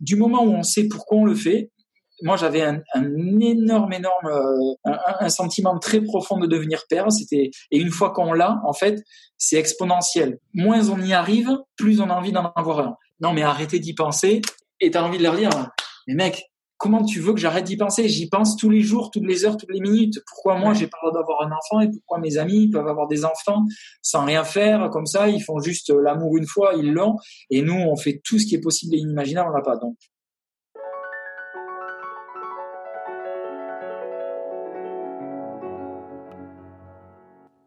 Du moment où on sait pourquoi on le fait, moi j'avais un, un, énorme, énorme, euh, un, un, sentiment très profond de devenir père. C'était et une fois qu'on l'a, en fait, c'est exponentiel. Moins on y arrive, plus on a envie d'en avoir un. Non, mais arrêtez d'y penser. Et t'as envie de leur dire, mais mec, comment tu veux que j'arrête d'y penser? J'y pense tous les jours, toutes les heures, toutes les minutes. Pourquoi moi j'ai pas le droit d'avoir un enfant et pourquoi mes amis peuvent avoir des enfants sans rien faire comme ça? Ils font juste l'amour une fois, ils l'ont. Et nous, on fait tout ce qui est possible et inimaginable, on l'a pas. Donc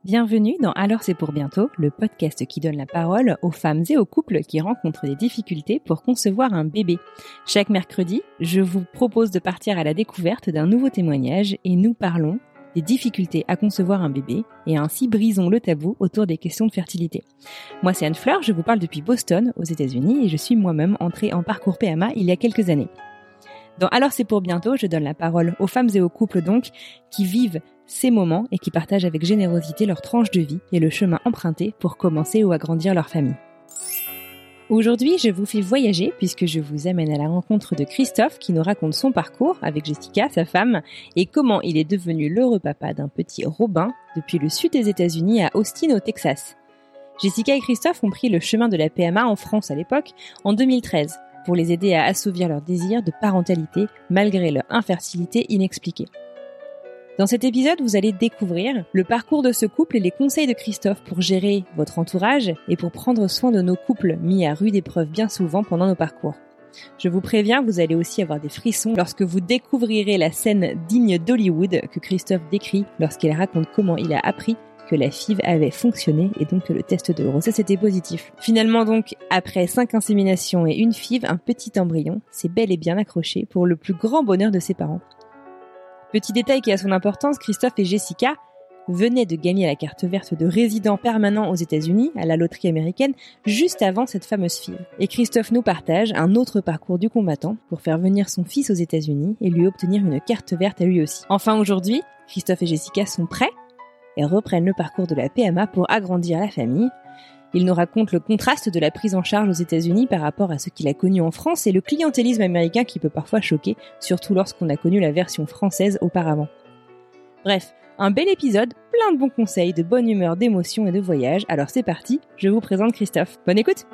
Bienvenue dans Alors c'est pour bientôt, le podcast qui donne la parole aux femmes et aux couples qui rencontrent des difficultés pour concevoir un bébé. Chaque mercredi, je vous propose de partir à la découverte d'un nouveau témoignage et nous parlons des difficultés à concevoir un bébé et ainsi brisons le tabou autour des questions de fertilité. Moi c'est Anne Fleur, je vous parle depuis Boston aux États-Unis et je suis moi-même entrée en parcours PMA il y a quelques années. Dans Alors c'est pour bientôt, je donne la parole aux femmes et aux couples donc qui vivent ces moments et qui partagent avec générosité leur tranche de vie et le chemin emprunté pour commencer ou agrandir leur famille. Aujourd'hui, je vous fais voyager puisque je vous amène à la rencontre de Christophe qui nous raconte son parcours avec Jessica, sa femme, et comment il est devenu l'heureux papa d'un petit Robin depuis le sud des États-Unis à Austin au Texas. Jessica et Christophe ont pris le chemin de la PMA en France à l'époque, en 2013, pour les aider à assouvir leur désir de parentalité malgré leur infertilité inexpliquée. Dans cet épisode, vous allez découvrir le parcours de ce couple et les conseils de Christophe pour gérer votre entourage et pour prendre soin de nos couples mis à rude épreuve bien souvent pendant nos parcours. Je vous préviens, vous allez aussi avoir des frissons lorsque vous découvrirez la scène digne d'Hollywood que Christophe décrit lorsqu'il raconte comment il a appris que la FIV avait fonctionné et donc que le test de grossesse était positif. Finalement donc, après cinq inséminations et une FIV, un petit embryon s'est bel et bien accroché pour le plus grand bonheur de ses parents. Petit détail qui a son importance, Christophe et Jessica venaient de gagner la carte verte de résident permanent aux États-Unis à la loterie américaine juste avant cette fameuse fille. Et Christophe nous partage un autre parcours du combattant pour faire venir son fils aux États-Unis et lui obtenir une carte verte à lui aussi. Enfin aujourd'hui, Christophe et Jessica sont prêts et reprennent le parcours de la PMA pour agrandir la famille il nous raconte le contraste de la prise en charge aux États-Unis par rapport à ce qu'il a connu en France et le clientélisme américain qui peut parfois choquer, surtout lorsqu'on a connu la version française auparavant. Bref, un bel épisode, plein de bons conseils, de bonne humeur, d'émotions et de voyage. Alors c'est parti, je vous présente Christophe. Bonne écoute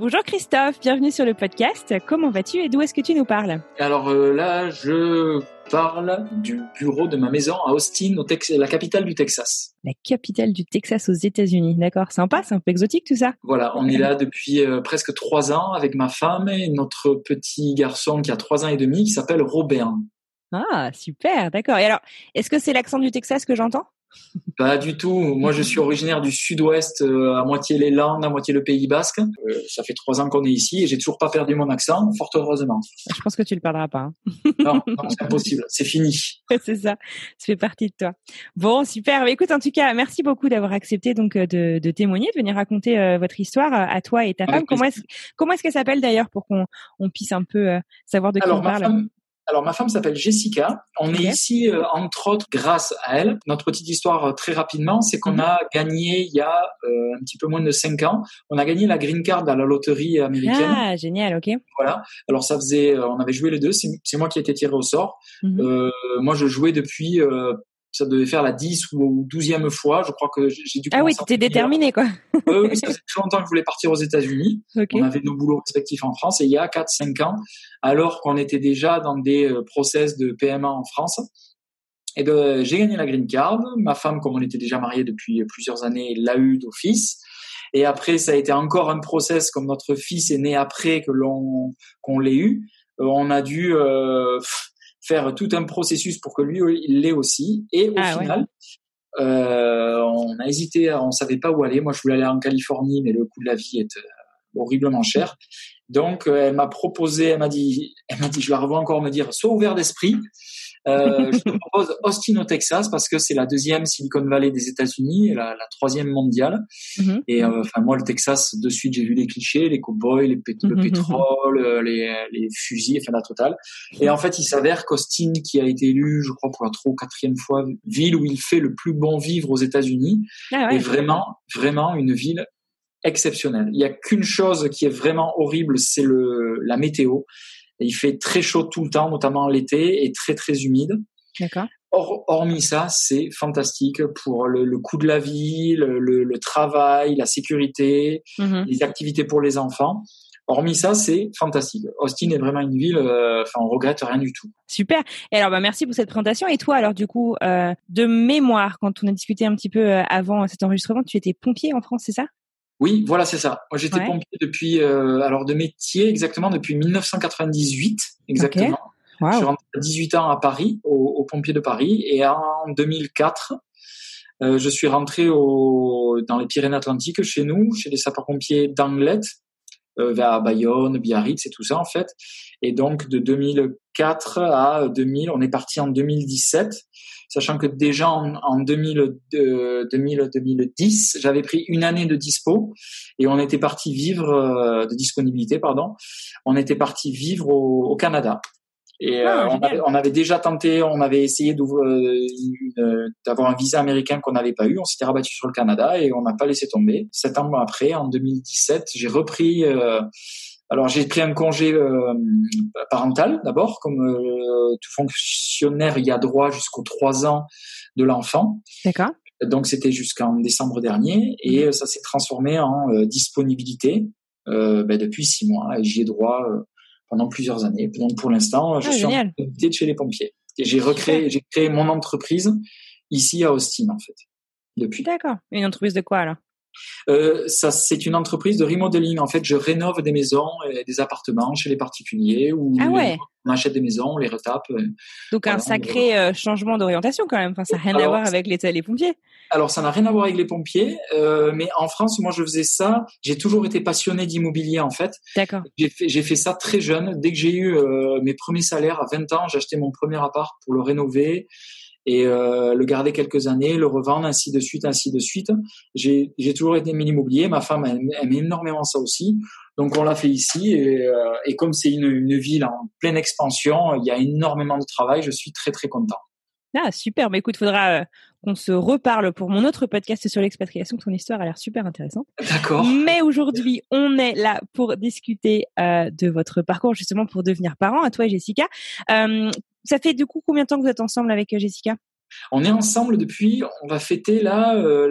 Bonjour Christophe, bienvenue sur le podcast. Comment vas-tu et d'où est-ce que tu nous parles? Alors euh, là, je parle du bureau de ma maison à Austin, au la capitale du Texas. La capitale du Texas aux États-Unis, d'accord. Sympa, c'est un peu exotique tout ça. Voilà, on est là depuis euh, presque trois ans avec ma femme et notre petit garçon qui a trois ans et demi qui s'appelle Robert. Ah, super, d'accord. Et alors, est-ce que c'est l'accent du Texas que j'entends? Pas du tout. Moi, je suis originaire du sud-ouest, euh, à moitié les Landes, à moitié le Pays Basque. Euh, ça fait trois ans qu'on est ici et j'ai toujours pas perdu mon accent, fort heureusement. Je pense que tu le perdras pas. Hein. non, non c'est impossible. C'est fini. c'est ça. Ça fait partie de toi. Bon, super. Mais écoute, en tout cas, merci beaucoup d'avoir accepté donc euh, de, de, témoigner, de venir raconter votre histoire à toi et ta femme. comment est-ce comment est-ce qu'elle s'appelle d'ailleurs pour qu'on on puisse un peu savoir de qui on parle? Alors ma femme s'appelle Jessica. On est ici euh, entre autres grâce à elle. Notre petite histoire euh, très rapidement, c'est qu'on mhm. a gagné il y a euh, un petit peu moins de cinq ans, on a gagné la green card à la loterie américaine. Ah génial, ok. Voilà. Alors ça faisait, on avait joué les deux. C'est moi qui ai été tiré au sort. Mhm. moi je jouais depuis ça devait faire la 10 ou 12e fois. Je crois que j'ai dû. Ah oui, tu étais déterminé, quoi. oui, ça faisait très longtemps que je voulais partir aux États-Unis. On avait nos boulots respectifs en France et il y a 4-5 ans, alors qu'on était déjà dans des euh, process de PMA en France. Et ben, j'ai gagné la green card. Ma femme, comme on était déjà mariés depuis plusieurs années, l'a eu d'office. Et après, ça a été encore un process, comme notre fils est né après que l'on qu'on l'ait eu. Euh, on a dû euh, faire tout un processus pour que lui il l'ait aussi. Et au ah final, on a hésité, on savait pas où aller. Moi, je voulais aller en Californie, mais le coût de la vie est horriblement cher. Donc, elle m'a proposé, elle m'a dit, elle m'a dit, je la revois encore me dire, sois ouvert d'esprit. Euh, je te propose Austin au Texas parce que c'est la deuxième Silicon Valley des États-Unis et la, la, troisième mondiale. Mm-hmm. Et euh, enfin moi le Texas de suite j'ai vu les clichés, les cowboys, les le mm-hmm. pétrole, euh, les, les, fusils, enfin la totale. Et en fait il s'avère qu'Austin qui a été élu, je crois pour la trop quatrième fois ville où il fait le plus bon vivre aux États-Unis, ah est vraiment vraiment une ville exceptionnelle. Il y a qu'une chose qui est vraiment horrible, c'est le la météo il fait très chaud tout le temps, notamment l'été, et très très humide. D'accord. hormis ça, c'est fantastique pour le, coût de la vie, le, travail, la sécurité, mm-hmm. les activités pour les enfants. Hormis ça, c'est fantastique. Austin est vraiment une ville, euh, enfin, on regrette rien du tout. Super. Et alors, bah, merci pour cette présentation. Et toi, alors, du coup, euh, de mémoire, quand on a discuté un petit peu euh, avant cet enregistrement, tu étais pompier en France, c'est ça? Oui, voilà, c'est ça. Moi, j'étais pompier depuis, euh, alors de métier exactement depuis 1998, exactement. Je suis rentré à 18 ans à Paris, au, au pompier de Paris, et en 2004, euh, je suis rentré au, dans les Pyrénées-Atlantiques chez nous, chez les sapeurs-pompiers d'Anglet, euh, vers Bayonne, Biarritz et tout ça en fait. Et donc de 2004 à 2000, on est parti en 2017 sachant que déjà en, en 2000, 2010, j'avais pris une année de dispo et on était parti vivre euh, de disponibilité, pardon. On était parti vivre au, Canada. Et euh, ah, on, avait, déjà tenté, on avait essayé euh, d'avoir un visa américain qu'on n'avait pas eu. On s'était rabattu sur le Canada et on n'a pas laissé tomber. Sept ans après, en 2017, j'ai repris alors j'ai pris un congé euh, parental d'abord, comme euh, tout fonctionnaire, il y a droit jusqu'aux trois ans de l'enfant. D'accord. Donc c'était jusqu'en décembre dernier et mhm. ça s'est transformé en euh, disponibilité ben, depuis six mois et j'y ai droit pendant plusieurs années. Donc pour l'instant, je ah, suis en de chez les pompiers et j'ai recréé, j'ai créé mon entreprise ici à Austin en fait depuis. D'accord. Une entreprise de quoi alors? Euh, ça, c'est une entreprise de remodeling. En fait, je rénove des maisons et des appartements chez les particuliers ou ah on achète des maisons, on les retape. Euh, Donc un sacré euh, changement d'orientation quand même. Enfin, ça n'a rien à voir avec les, les pompiers. Alors, ça n'a rien à voir avec les pompiers, mais en France, moi, je faisais ça. J'ai toujours été passionné d'immobilier, en fait. D'accord. J'ai fait, j'ai fait ça très jeune. Dès que j'ai eu mes premiers salaires à 20 ans, j'ai acheté mon premier appart pour le rénover et euh, le garder quelques années, le revendre, ainsi de suite, ainsi de suite. J'ai toujours été immobilier. Ma femme aime, aime, énormément ça aussi. Donc on l'a fait ici et, euh, et comme c'est une, une, ville en pleine expansion, il y a énormément de travail. Je suis très très content. Ah super, mais écoute, faudra euh, qu'on se reparle pour mon autre podcast sur l'expatriation. Ton histoire a l'air super intéressante. D'accord. Mais aujourd'hui, on est là pour discuter de votre parcours justement pour devenir parent. À toi, Jessica. Ça fait du coup combien de temps que vous êtes ensemble avec euh, Jessica? On est ensemble depuis, on va fêter là, euh,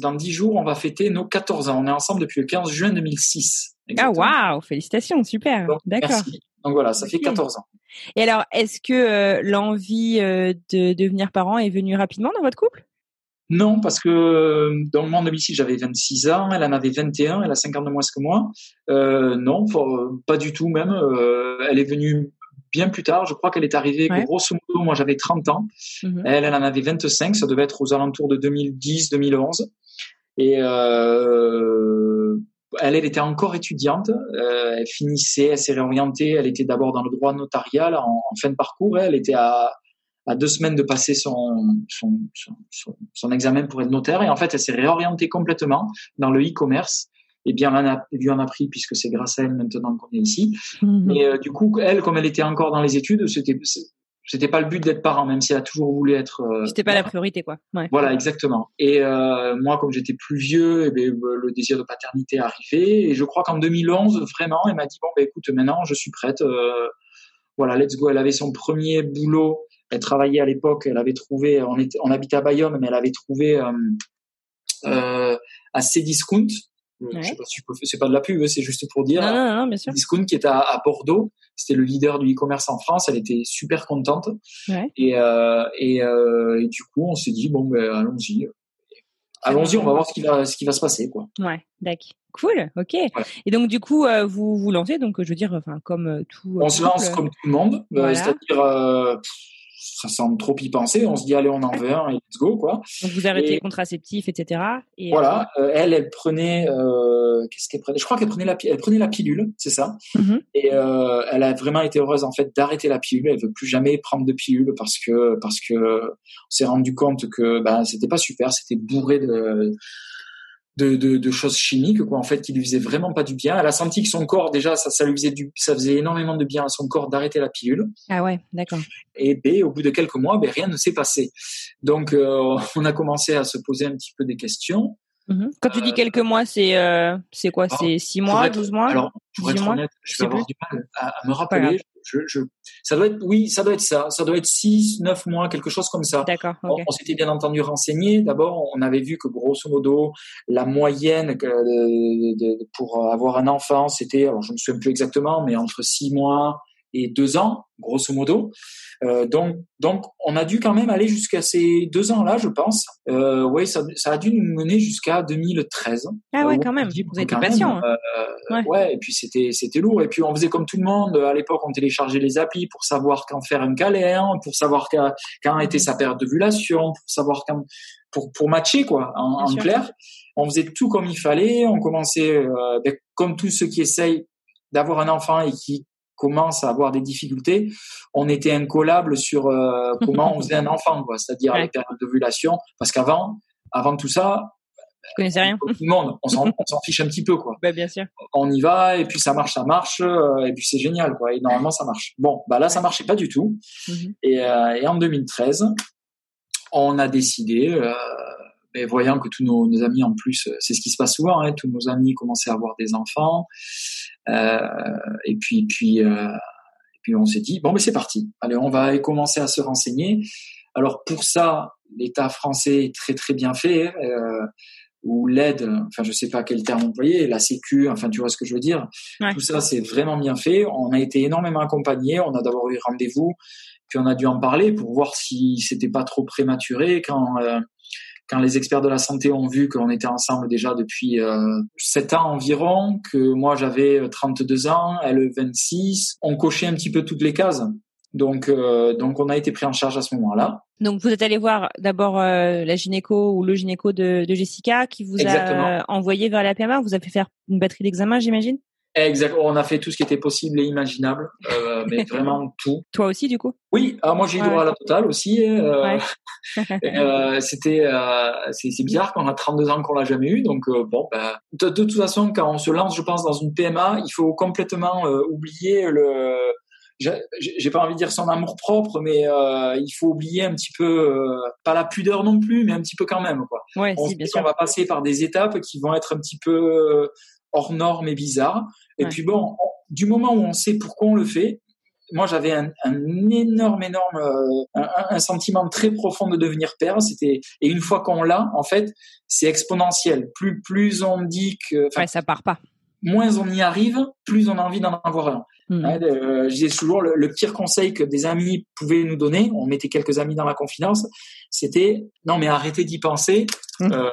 dans dix jours, on va fêter nos 14 ans. On est ensemble depuis le 15 juin 2006. Ah waouh, félicitations, super. D'accord. Donc voilà, ça fait 14 ans. Et alors, est-ce que euh, l'envie de devenir parent est venue rapidement dans votre couple? Non, parce que dans le monde domicile, j'avais 26 ans, elle en avait 21, elle a 50 de moins que moi. non, pas du tout même. elle est venue bien plus tard. Je crois qu'elle est arrivée grosso modo, moi j'avais 30 ans. Mhm. Elle, elle en avait 25, ça devait être aux alentours de 2010-2011. Et euh, elle, elle était encore étudiante. Euh, elle finissait, elle s'est réorientée. Elle était d'abord dans le droit notarial en, fin de parcours. Elle était à, à deux semaines de passer son, son, son, son, examen pour être notaire. Et en fait, elle s'est réorientée complètement dans le e-commerce et bien elle a, lui en a pris puisque c'est grâce à elle maintenant qu'on est ici. Mhm. Et euh, du coup, elle, comme elle était encore dans les études, c'était c'était pas le but d'être parent, même si elle a toujours voulu être. Euh, c'était pas la priorité, quoi. Ouais. Voilà, exactement. Et euh, moi, comme j'étais plus vieux, eh ben, le désir de paternité est arrivé. Et je crois qu'en 2011, vraiment, elle m'a dit bon, ben écoute, maintenant, je suis prête. Euh, voilà, let's go. Elle avait son premier boulot. Elle travaillait à l'époque. Elle avait trouvé. On était, on habitait à Bayonne, mais elle avait trouvé euh, euh, à Cdiscount Ouais. Je sais pas si je peux c'est pas de la pub, hein, c'est juste pour dire. Non, non, non, bien sûr. Discount qui est à, à Bordeaux, c'était le leader du e-commerce en France, elle était super contente. Ouais. Et, euh, et, euh, et, du coup, on s'est dit bon ben allons-y. Allons-y, on va voir ce qui va ce qui va se passer quoi. Ouais, d'accord. Cool, ok. Et donc du coup, euh, vous vous lancez donc je veux dire, enfin comme euh, tout. On se lance comme tout le monde, euh, c'est-à-dire ça semble trop y penser. On se dit allez, on en veut un et let's go quoi. Donc vous arrêtez les contraceptifs, etc. Et voilà, euh, elle, elle prenait, euh, qu'est-ce qu'elle prenait? Je crois qu'elle prenait la, elle prenait la pilule, c'est ça? Mhm. Et euh, elle a vraiment été heureuse en fait d'arrêter la pilule. Elle veut plus jamais prendre de pilule parce que parce que on s'est rendu compte que ben c'était pas super, c'était bourré de de, de, de, choses chimiques quoi en fait qui lui faisaient vraiment pas du bien. Elle a senti que son corps déjà ça, ça lui faisait du ça faisait énormément de bien à son corps d'arrêter la pilule. Ah ouais, d'accord. Et B au bout de quelques mois, ben rien ne s'est passé. Donc euh, on a commencé à se poser un petit peu des questions. Mhm. Quand tu dis quelques mois, c'est euh, c'est quoi? C'est six mois, être- 12 mois? Alors, pour 18 être mois? honnête, je vais avoir plus. du mal à, à me rappeler. Je, je, ça doit être, oui, ça doit être ça. Ça doit être 6, 9 mois, quelque chose comme ça. D'accord, On, s'était bien entendu renseigné. D'abord, on avait vu que grosso modo, la moyenne que, de- de- pour avoir un enfant, c'était, alors je me souviens plus exactement, mais entre 6 mois et 2 ans, grosso modo. Euh, donc, donc, on a dû quand même aller jusqu'à ces deux ans-là, je pense. Euh, oui, ça, ça a dû nous mener jusqu'à 2013. Ah ouais, Euh, quand même. dit, Vous même, patient. hein. Ouais. ouais. et puis c'était c'était lourd. Et puis on faisait comme tout le monde. À l'époque, on téléchargeait les applis pour savoir quand faire un câlin, pour savoir quand, quand était sa période d'ovulation, pour savoir quand pour pour matcher quoi. En, clair, on faisait tout comme il fallait. On commençait ben, comme tous ceux qui essayent d'avoir un enfant et qui commencent à avoir des difficultés, on était incollable sur euh, comment on faisait un enfant, quoi. C'est-à-dire Ouais. les périodes d'ovulation, parce qu'avant, avant tout ça, Je connaissais rien. tout le monde, on s'en on s'en fiche un petit peu, quoi Bah, bien sûr. on y va et puis ça marche, ça marche euh, et puis c'est génial quoi. Et normalement ça marche. Bon, bah là ça marchait pas du tout. Mhm. Et, euh, et en 2013, on a décidé, ben, voyant que tous nos, nos amis en plus, euh, c'est ce qui se passe souvent, hein, tous nos amis commençaient à avoir des enfants. Euh, et puis puis euh, et puis on s'est dit bon mais c'est parti. Allez, on va commencer à se renseigner. Alors pour ça, l'État français est très très bien fait. Euh, ou l'aide, enfin je sais pas quel terme employer, la Sécu, enfin tu vois ce que je veux dire. Ouais. Tout ça c'est vraiment bien fait. On a été énormément accompagnés. On a d'abord eu rendez-vous, puis on a dû en parler pour voir si c'était pas trop prématuré quand euh, quand les experts de la santé ont vu qu'on était ensemble déjà depuis euh, 7 ans environ, que moi j'avais euh, 32 ans, elle 26, on cochait un petit peu toutes les cases. Donc, euh, donc on a été pris en charge à ce moment-là. Donc vous êtes allé voir d'abord euh, la gynéco ou le gynéco de, de Jessica qui vous Exactement. a envoyé vers la PMA. Vous avez fait faire une batterie d'examen, j'imagine? Exact. On a fait tout ce qui était possible et imaginable, euh, mais vraiment tout. Toi aussi, du coup? Oui, alors moi j'ai eu Ouais. droit à la totale aussi. euh, Ouais. Euh, c'était c'est bizarre qu'on a 32 ans qu'on l'a jamais eu donc bon ben de, de toute façon quand on se lance je pense dans une PMA il faut complètement oublier le j'ai pas envie de dire son amour propre mais il faut oublier un petit peu pas la pudeur non plus mais un petit peu quand même quoi Ouais, on, si, bien sûr. va passer par des étapes qui vont être un petit peu hors normes et bizarres. Et Ouais. puis bon, on- du moment où on sait pourquoi on le fait, moi j'avais un, un énorme, énorme, euh, un, un sentiment très profond de devenir père. C'était et une fois qu'on l'a, en fait, c'est exponentiel. Plus plus on dit que, Ouais, ça part pas. moins on y arrive, plus on a envie d'en avoir un. Ouais, euh, je disais toujours le, le pire conseil que des amis pouvaient nous donner, on mettait quelques amis dans la confidence, c'était non mais arrêtez d'y penser, Mhm. euh,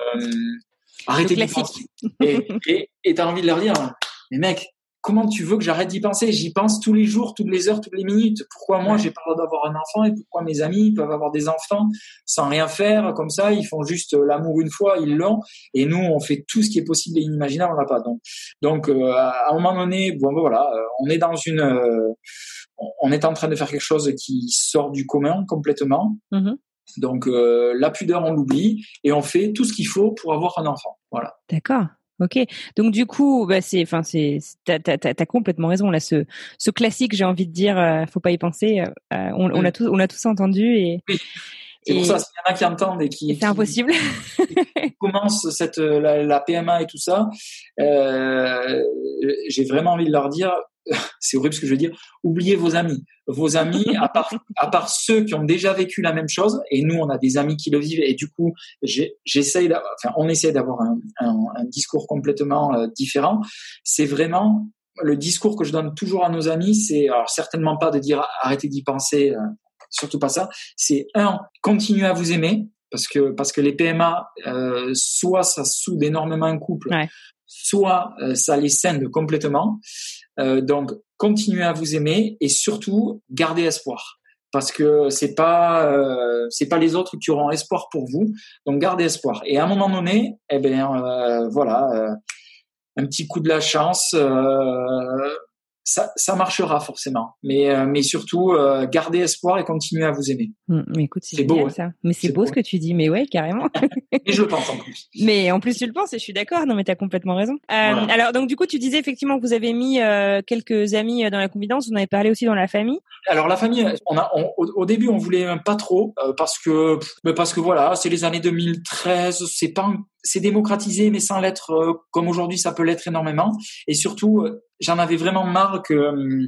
arrêtez d'y penser. Et et et t'as envie de leur dire, mais mec, comment tu veux que j'arrête d'y penser? J'y pense tous les jours, toutes les heures, toutes les minutes. Pourquoi moi j'ai pas le droit d'avoir un enfant? Et pourquoi mes amis peuvent avoir des enfants sans rien faire comme ça? Ils font juste l'amour une fois, ils l'ont, et nous on fait tout ce qui est possible et inimaginable, on l'a pas. Donc donc euh, à un moment donné, bon ben voilà, euh, on est dans une, euh, on- est en train de faire quelque chose qui sort du commun complètement. Mhm. Donc euh, la pudeur on l'oublie et on fait tout ce qu'il faut pour avoir un enfant. Voilà. D'accord. Ok. Donc du coup, bah c'est, enfin c'est, c'est- t'as, t'as complètement raison là. Ce, ce classique, j'ai envie de dire, euh, faut pas y penser. euh, euh, on, on Mm. a tous, on a tous entendu et, C'est Et- pour ça s'il y en a qui entendent et qui, c'est qui impossible. commencent cette la, la PMA et tout ça, euh, j'ai vraiment envie de leur dire, c'est horrible ce que je veux dire, oubliez vos amis. Vos amis, à part, à part ceux qui ont déjà vécu la même chose, et nous on a des amis qui le vivent, et du coup j'essaye, enfin on essaie d'avoir un, un, un discours complètement euh, différent. C'est vraiment le discours que je donne toujours à nos amis, c'est alors certainement pas de dire arrêtez d'y penser, euh, surtout pas ça. C'est un, continuez à vous aimer parce que parce que les PMA, euh, soit ça soude énormément un couple, Ouais. soit euh, ça les scinde complètement. Euh, donc continuez à vous aimer et surtout gardez espoir parce que c'est pas euh, c'est pas les autres qui auront espoir pour vous. Donc gardez espoir. Et à un moment donné, eh bien euh, voilà, un petit coup de la chance ça, ça marchera forcément. Mais, euh, mais surtout, euh, gardez espoir et continuez à vous aimer. Hum, mais écoute, c'est beau, ça. Mais c'est beau, ce que tu dis. Mais ouais, carrément. et je le pense en plus. Mais en plus, tu le penses et je suis d'accord. Non, mais tu as complètement raison. Euh, alors, donc du coup, tu disais effectivement que vous avez mis quelques amis dans la confidence. Vous en avez parlé aussi dans la famille. Alors la famille, on a, au, début, on voulait pas trop parce que, parce que voilà, c'est les années 2013. C'est pas c'est démocratisé, mais sans l'être comme aujourd'hui, ça peut l'être énormément. Et surtout, j'en avais vraiment marre que euh,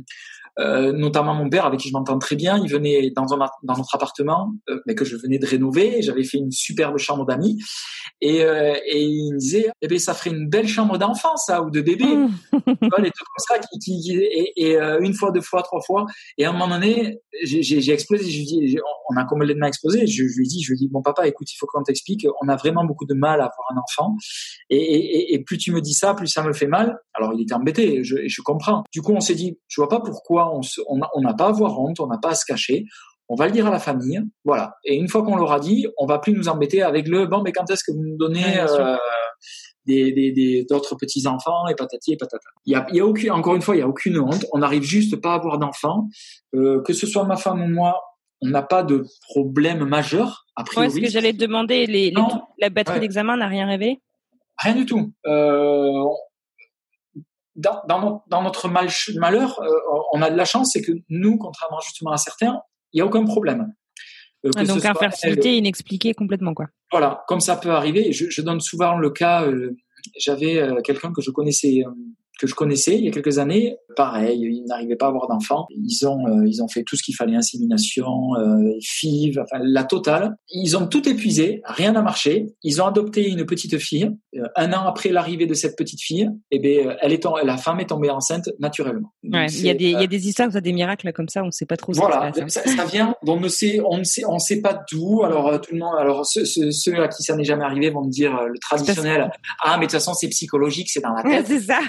euh, notamment mon père avec qui je m'entends très bien, il venait dans, un, dans notre appartement, euh, mais que je venais de rénover. J'avais fait une superbe chambre d'amis, et, euh, et il me disait, eh ben ça ferait une belle chambre d'enfant ça ou de bébé, mmh. les trucs comme ça. Qui, qui, et, et une fois, deux fois, trois fois, et à un moment donné, j'ai explosé. Je lui dis, on a complètement explosé. Je, je lui dis, je lui dis, bon papa, écoute, il faut qu'on t'explique. On a vraiment beaucoup de mal à avoir un enfant, et, et, et, plus tu me dis ça, plus ça me fait mal. Alors il était embêté, je, je comprends. Du coup, on s'est dit, je vois pas pourquoi on n'a pas à avoir honte, on n'a pas à se cacher. On va le dire à la famille, voilà. Et une fois qu'on l'aura dit, on va plus nous embêter avec le bon, mais quand est-ce que vous nous donnez euh, des d'autres petits enfants et patati et patata. Il y a, il y a aucune, encore une fois, il y a aucune honte. On n'arrive juste pas à avoir d'enfants. Euh, que ce soit ma femme ou moi, on n'a pas de problème majeur. Après, ouais, ce que j'allais te demander, les, la batterie d'examen n'a rien révélé? Rien du tout. Euh, dans, dans, dans, notre mal, malheur, euh, on a de la chance, c'est que nous, contrairement justement à certains, il n'y a aucun problème. Euh, ah, donc infertilité inexpliquée complètement quoi. Voilà, comme ça peut arriver. Je, je donne souvent le cas. Euh, J'avais euh, quelqu'un que je connaissais que je connaissais il y a quelques années. Pareil, ils n'arrivaient pas à avoir d'enfants. Ils ont euh, ils ont fait tout ce qu'il fallait, insémination, euh, FIV, enfin la totale. Ils ont tout épuisé, rien n'a marché. Ils ont adopté une petite fille. Euh, un an après l'arrivée de cette petite fille, eh ben elle est la femme est tombée enceinte naturellement. Ouais, il y a des il y a des histoires, des miracles comme ça, on ne sait pas trop. Voilà, ça, ça, ça, vient. On ne sait on ne sait on sait pas d'où. Alors tout le monde, alors ceux, ceux, à qui ça n'est jamais arrivé vont me dire le traditionnel. Ah mais de toute façon c'est psychologique, c'est dans la tête. c'est ça.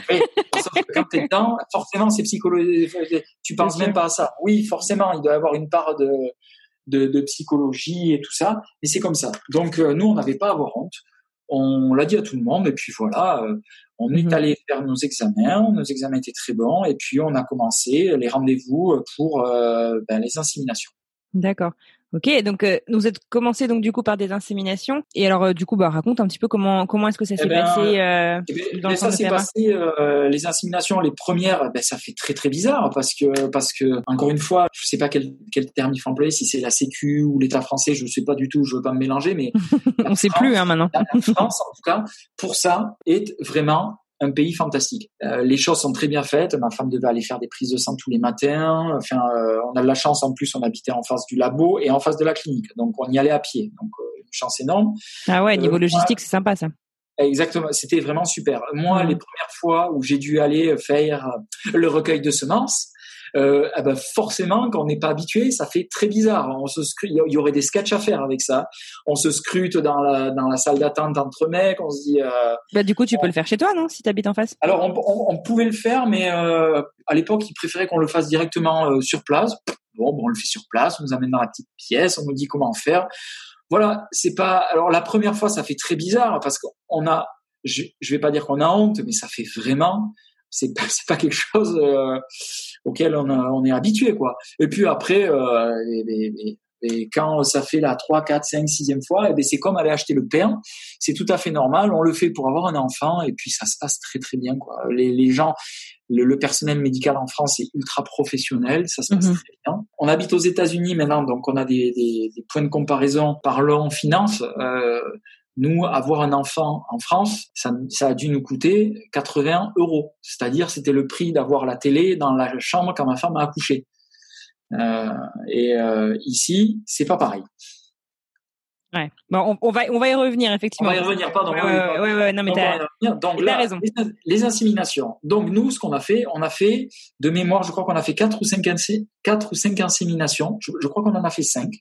Sauf que quand t'es dedans, forcément, c'est psychologique. Tu penses même pas à ça. Oui, forcément, il doit y avoir une part de, de, de psychologie et tout ça, mais c'est comme ça. Donc, euh, nous, on n'avait pas à avoir honte. On l'a dit à tout le monde, et puis voilà, euh, on est mhm. allé faire nos examens. Nos examens étaient très bons, et puis on a commencé les rendez-vous pour euh, ben, les inséminations. D'accord. Ok, donc euh, vous êtes commencé donc du coup par des inséminations. Et alors euh, du coup bah raconte un petit peu comment comment est-ce que ça eh s'est ben, passé euh, eh ben, dans le ça s'est passé euh, les inséminations les premières ben, ça fait très très bizarre parce que parce que encore une fois je sais pas quel quel terme il faut employer si c'est la Sécu ou l'État français je sais pas du tout je veux pas me mélanger mais on sait plus hein maintenant. la France en tout cas pour ça est vraiment un pays fantastique. Euh, les choses sont très bien faites. Ma femme devait aller faire des prises de sang tous les matins. Enfin, euh, on a de la chance en plus, on habitait en face du labo et en face de la clinique, donc on y allait à pied. Donc euh, une chance énorme. Ah ouais, niveau logistique, c'est sympa ça. Exactement, c'était vraiment super. Moi, les premières fois où j'ai dû aller faire le recueil de semences, euh, eh ben forcément, quand on n'est pas habitué, ça fait très bizarre. On se il y aurait des sketchs à faire avec ça. On se scrute dans la, dans la salle d'attente entre mecs, on se dit... Euh, bah, du coup, tu peux le faire chez toi, non Si tu habites en face? Alors, on, on, on, pouvait le faire, mais euh, à l'époque, ils préféraient qu'on le fasse directement euh, sur place. Bon, bon, on le fait sur place, on nous amène dans la petite pièce, on nous dit comment faire. Voilà, c'est pas... Alors, la première fois, ça fait très bizarre parce qu'on a... Je, je vais pas dire qu'on a honte, mais ça fait vraiment c'est pas pas quelque chose euh, auquel on, on est habitué quoi et puis après euh, et, quand ça fait la 3, 4, 5, 6e fois, et eh ben c'est comme aller acheter le pain. C'est tout à fait normal. On le fait pour avoir un enfant et puis ça se passe très très bien. Quoi. Les, les gens, le, personnel médical en France est ultra professionnel. Ça se passe mhm. très bien. On habite aux États-Unis maintenant, donc on a des, des, des points de comparaison. Parlons finance. Euh, nous, avoir un enfant en France, ça, ça a dû nous coûter 80 euros. C'est-à-dire, c'était le prix d'avoir la télé dans la chambre quand ma femme a accouché. Euh, et euh, ici, c'est pas pareil. Ouais. Bon, on, va on va y revenir effectivement. On va y revenir, pardon. Ouais, ouais, ouais, non mais t'as donc là, raison. Les, les, inséminations. Donc nous, ce qu'on a fait, on a fait de mémoire, je crois qu'on a fait quatre ou cinq quatre ou cinq inséminations. Je, je crois qu'on en a fait cinq.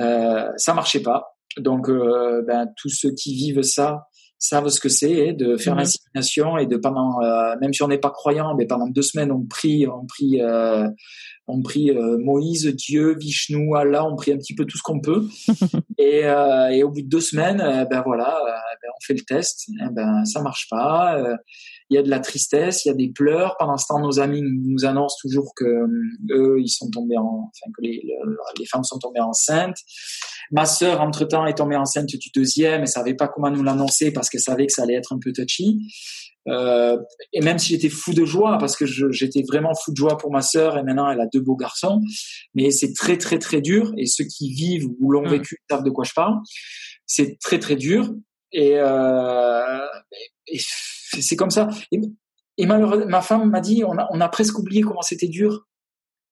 Euh, ça marchait pas. Donc, euh, ben, tous ceux qui vivent ça savent ce que c'est hein, de faire mmh. l'insémination et de pendant, euh, même si on n'est pas croyant, mais pendant deux semaines on prie, on prie, euh, on prie Moïse, Dieu, Vishnu, Allah, on prie un petit peu tout ce qu'on peut. et, et, au bout de deux semaines, ben voilà, ben on fait le test, eh ben ça marche pas. Il y a de la tristesse, il y a des pleurs. Pendant ce temps, nos amis nous annoncent toujours que eux, ils sont tombés en, enfin que les, les femmes sont tombées enceintes. Ma sœur, entre temps, est tombée enceinte du deuxième et savait pas comment nous l'annoncer parce qu'elle savait que ça allait être un peu touchy. Euh, et même si j'étais fou de joie, parce que j'étais vraiment fou de joie pour ma sœur, et maintenant elle a deux beaux garçons, mais c'est très très très dur, et ceux qui vivent ou l'ont mm. vécu savent de quoi je parle. C'est très très dur, et, euh, et c'est comme ça. Et, et malheureusement, ma femme m'a dit, on a, on a presque oublié comment c'était dur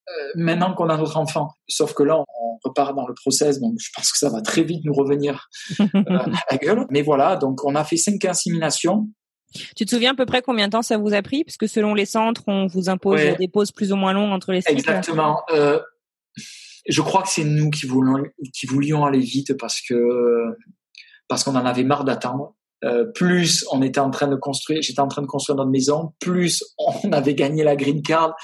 euh, maintenant qu'on a notre enfant. Sauf que là, on repart dans le process, donc je pense que ça va très vite nous revenir euh, à la gueule. Mais voilà, donc on a fait cinq inséminations. Tu te souviens à peu près combien de temps ça vous a pris? Parce que selon les centres, on vous impose des pauses plus ou moins longues entre les cycles. Exactement. Euh, je crois que c'est nous qui voulions, qui voulions aller vite parce que parce qu'on en avait marre d'attendre. Euh, plus on était en train de construire, j'étais en train de construire notre maison, plus on avait gagné la green card.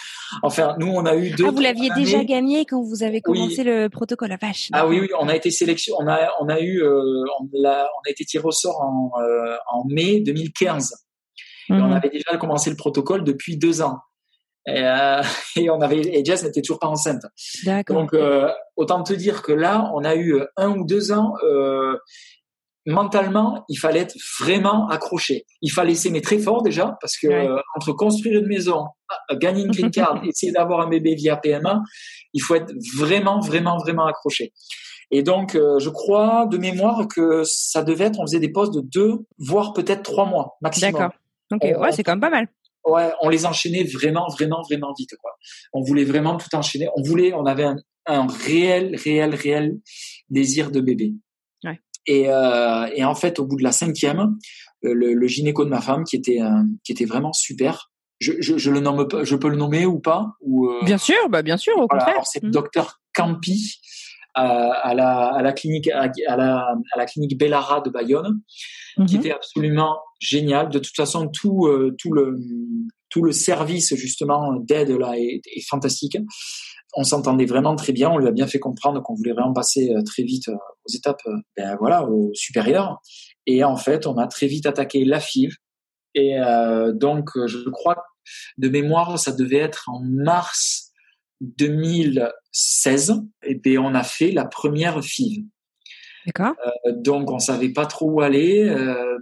Enfin, nous, on a eu deux. Ah, vous l'aviez déjà gagné quand vous avez commencé le protocole à vache. Ah oui, oui, on a été sélection, on a, on a eu, euh, on, a, on a été tiré au sort en, euh, en mai 2015. Et on mhm. avait déjà commencé le protocole depuis deux ans. Et, et, on avait et Jess n'était toujours pas enceinte. D'accord. Donc autant te dire que là, on a eu un ou deux ans. Euh, mentalement, il fallait être vraiment accroché. Il fallait s'aimer très fort déjà, parce que euh, entre construire une maison, euh, gagner une green card, essayer d'avoir un bébé via PMA, il faut être vraiment, vraiment, vraiment accroché. Et donc, euh, je crois de mémoire que ça devait être, on faisait des pauses de deux, voire peut-être trois mois maximum. D'accord. Ok, ouais, c'est quand même pas mal. Ouais, on les enchaînait vraiment, vraiment, vraiment vite. Quoi. On voulait vraiment tout enchaîner. On voulait, on avait un, un réel, réel, réel désir de bébé. Et, euh, et, en fait, au bout de la cinquième, euh, le, le gynéco de ma femme, qui était, euh, qui était vraiment super, je, je, je, le nomme je peux le nommer ou pas ou, euh, Bien sûr, bah bien sûr, au contraire. C'est mmh. docteur Campi à la, à la clinique à, la, à la clinique Bellara de Bayonne, qui mmh était absolument génial. De toute façon, tout tout le tout le service justement d'aide là est, est fantastique on s'entendait vraiment très bien. On lui a bien fait comprendre qu'on voulait vraiment passer euh, très vite euh, aux étapes, euh, ben voilà, au supérieur. Et en fait, on a très vite attaqué la FIV. Et donc, je crois de mémoire, ça devait être en mars 2016. Et ben, on a fait la première FIV. D'accord. donc, on savait pas trop où aller.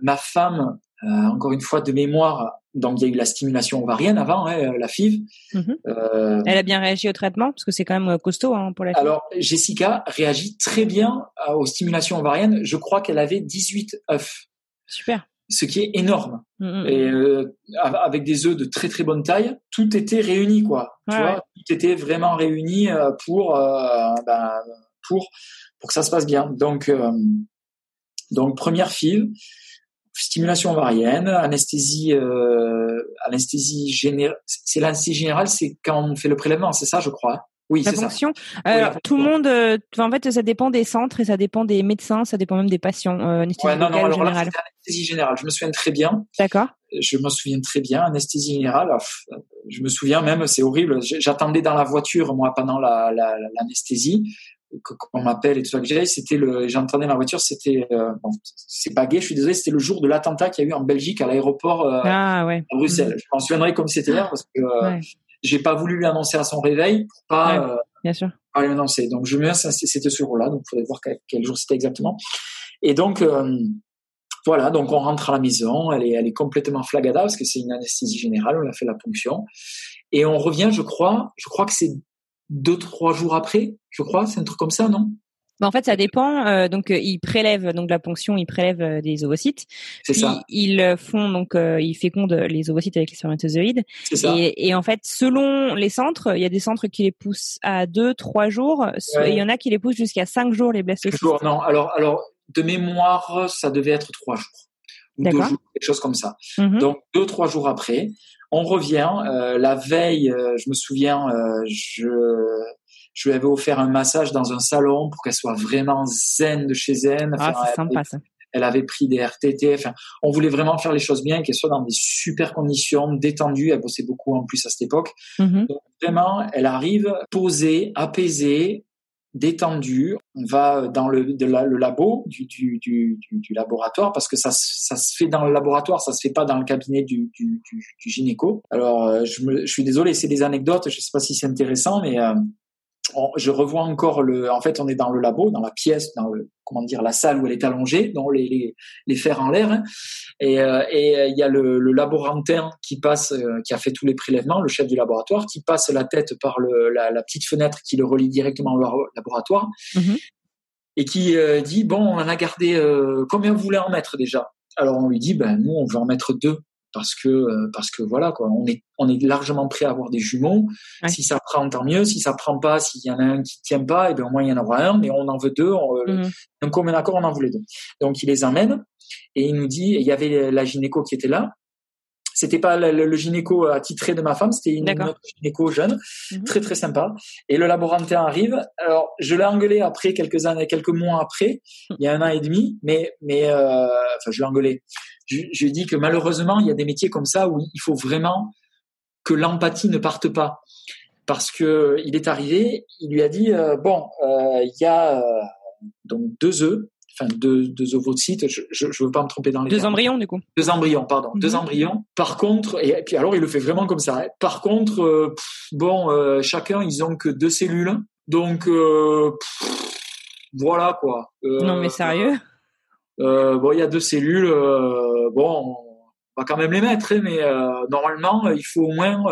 ma femme, encore une fois de mémoire, donc il y a eu la stimulation ovarienne avant, hein, la FIV. Mhm. Euh, Elle a bien réagi au traitement parce que c'est quand même euh, costaud hein, pour la FIV. Alors Jessica réagit très bien euh, aux stimulations ovariennes. Je crois qu'elle avait 18 œufs. Super. Ce qui est énorme. Mhm. Et euh, avec des œufs de très très bonne taille, tout était réuni quoi. tu vois, tout était vraiment réuni pour ben, pour pour que ça se passe bien. Donc donc première FIV stimulation ovarienne, anesthésie, euh, anesthésie générale. C'est l'anesthésie générale, c'est quand on fait le prélèvement, c'est ça, je crois. Oui, c'est ça. Alors, tout le monde, euh, en fait, ça dépend des centres et ça dépend des médecins, ça dépend même des patients. Euh, anesthésie ouais, non, non, alors générale. Là, anesthésie générale. Je me souviens très bien. D'accord. Je me souviens très bien. Anesthésie générale. je me souviens même, c'est horrible. J'attendais dans la voiture, moi, pendant l'anesthésie. La, qu'on m'appelle et tout ça que j'ai, c'était le, j'entendais ma voiture, c'était, euh, bon, c'est pas gay, je suis désolé, c'était le jour de l'attentat qu'il y a eu en Belgique à l'aéroport euh, ah, ouais. à Bruxelles. Mm. Je m'en souviendrai comme c'était hier parce que euh, j'ai pas voulu lui annoncer à son réveil pour pas, euh, bien sûr, pas lui annoncer. Donc je me c'était ce jour-là, donc il faudrait voir quel, jour c'était exactement. Et donc voilà, donc on rentre à la maison, elle est, elle est complètement flagada parce que c'est une anesthésie générale, on a fait la ponction et on revient, je crois, je crois que c'est deux trois jours après, je crois, c'est un truc comme ça, non? Bah, en fait, ça dépend. Euh, donc, euh, ils prélèvent donc la ponction, ils prélèvent euh, des ovocytes. C'est ça. Ils font donc, ils fécondent les ovocytes avec les spermatozoïdes. C'est ça. Et, et, en fait, selon les centres, il y a des centres qui les poussent à deux, trois jours. Il y en a qui les poussent jusqu'à cinq jours les blastocystes. Jours, non. Alors, alors, de mémoire, ça devait être trois jours ou deux jours, quelque chose comme ça. Mm-hmm. Donc, deux, trois jours après, on revient. Euh, la veille, euh, je me souviens, euh, je, je lui avais offert un massage dans un salon pour qu'elle soit vraiment zen de chez zen. Ah, c'est sympa ça. elle avait pris des RTT. Enfin, on voulait vraiment faire les choses bien, qu'elle soit dans des super conditions, détendues. Elle bossait beaucoup en plus à cette époque. Mhm. Donc, vraiment, elle arrive posée, apaisée, détendue. On va dans le, de le labo du, du, du, du- laboratoire parce que ça, se- ça se fait dans le laboratoire, ça se fait pas dans le cabinet du, du gynéco. Alors, euh, je, me, je suis désolé, c'est des anecdotes. Je sais pas si c'est intéressant, mais euh, on- je revois encore le. En fait, on est dans le labo, dans la pièce, dans le comment dire la salle où elle est allongée, dans les les, les fers en l'air, hein. et euh, et euh, il y a le, le laborantin qui passe, euh, qui a fait tous les prélèvements, le chef du laboratoire, qui passe la tête par le, la, la petite fenêtre qui le relie directement au labo- laboratoire, Mhm. et qui euh, dit bon, on en a gardé combien vous voulez en mettre déjà? Alors on lui dit ben nous on veut en mettre deux parce que euh, parce que voilà quoi, on est on est largement prêt à avoir des jumeaux. Ouais. Si ça prend tant mieux, si ça prend pas, s'il y en a un qui tient pas, et ben au moins il y en aura un, mais on en veut deux. On, Mhm. un commun accord, on en voulait deux. Donc il les emmène et il nous dit, il y avait la gynéco qui était là. C'était pas le, le- gynéco attitré de ma femme, c'était une, autre gynéco jeune, Mhm. très très sympa. Et le laborantin arrive. Alors je l'ai engueulé après quelques années, quelques mois après, il y a un an et demi, mais mais euh, enfin je l'ai engueulé. Je, je lui ai dit que malheureusement il y a des métiers comme ça où il faut vraiment que l'empathie ne parte pas parce que il est arrivé, il lui a dit euh, bon, euh, il y a donc deux œufs, enfin deux, deux ovocytes, je, je veux pas me tromper dans les Deux termes. embryons, du coup. deux embryons, pardon, Mhm. deux embryons. Par contre, et, puis alors il le fait vraiment comme ça. hein. Par contre, euh, pff, bon, euh, chacun ils ont que deux cellules, donc euh, pff, voilà quoi. Non, mais sérieux. bon, il y a deux cellules. bon, on va quand même les mettre, hein, mais normalement, il faut au moins,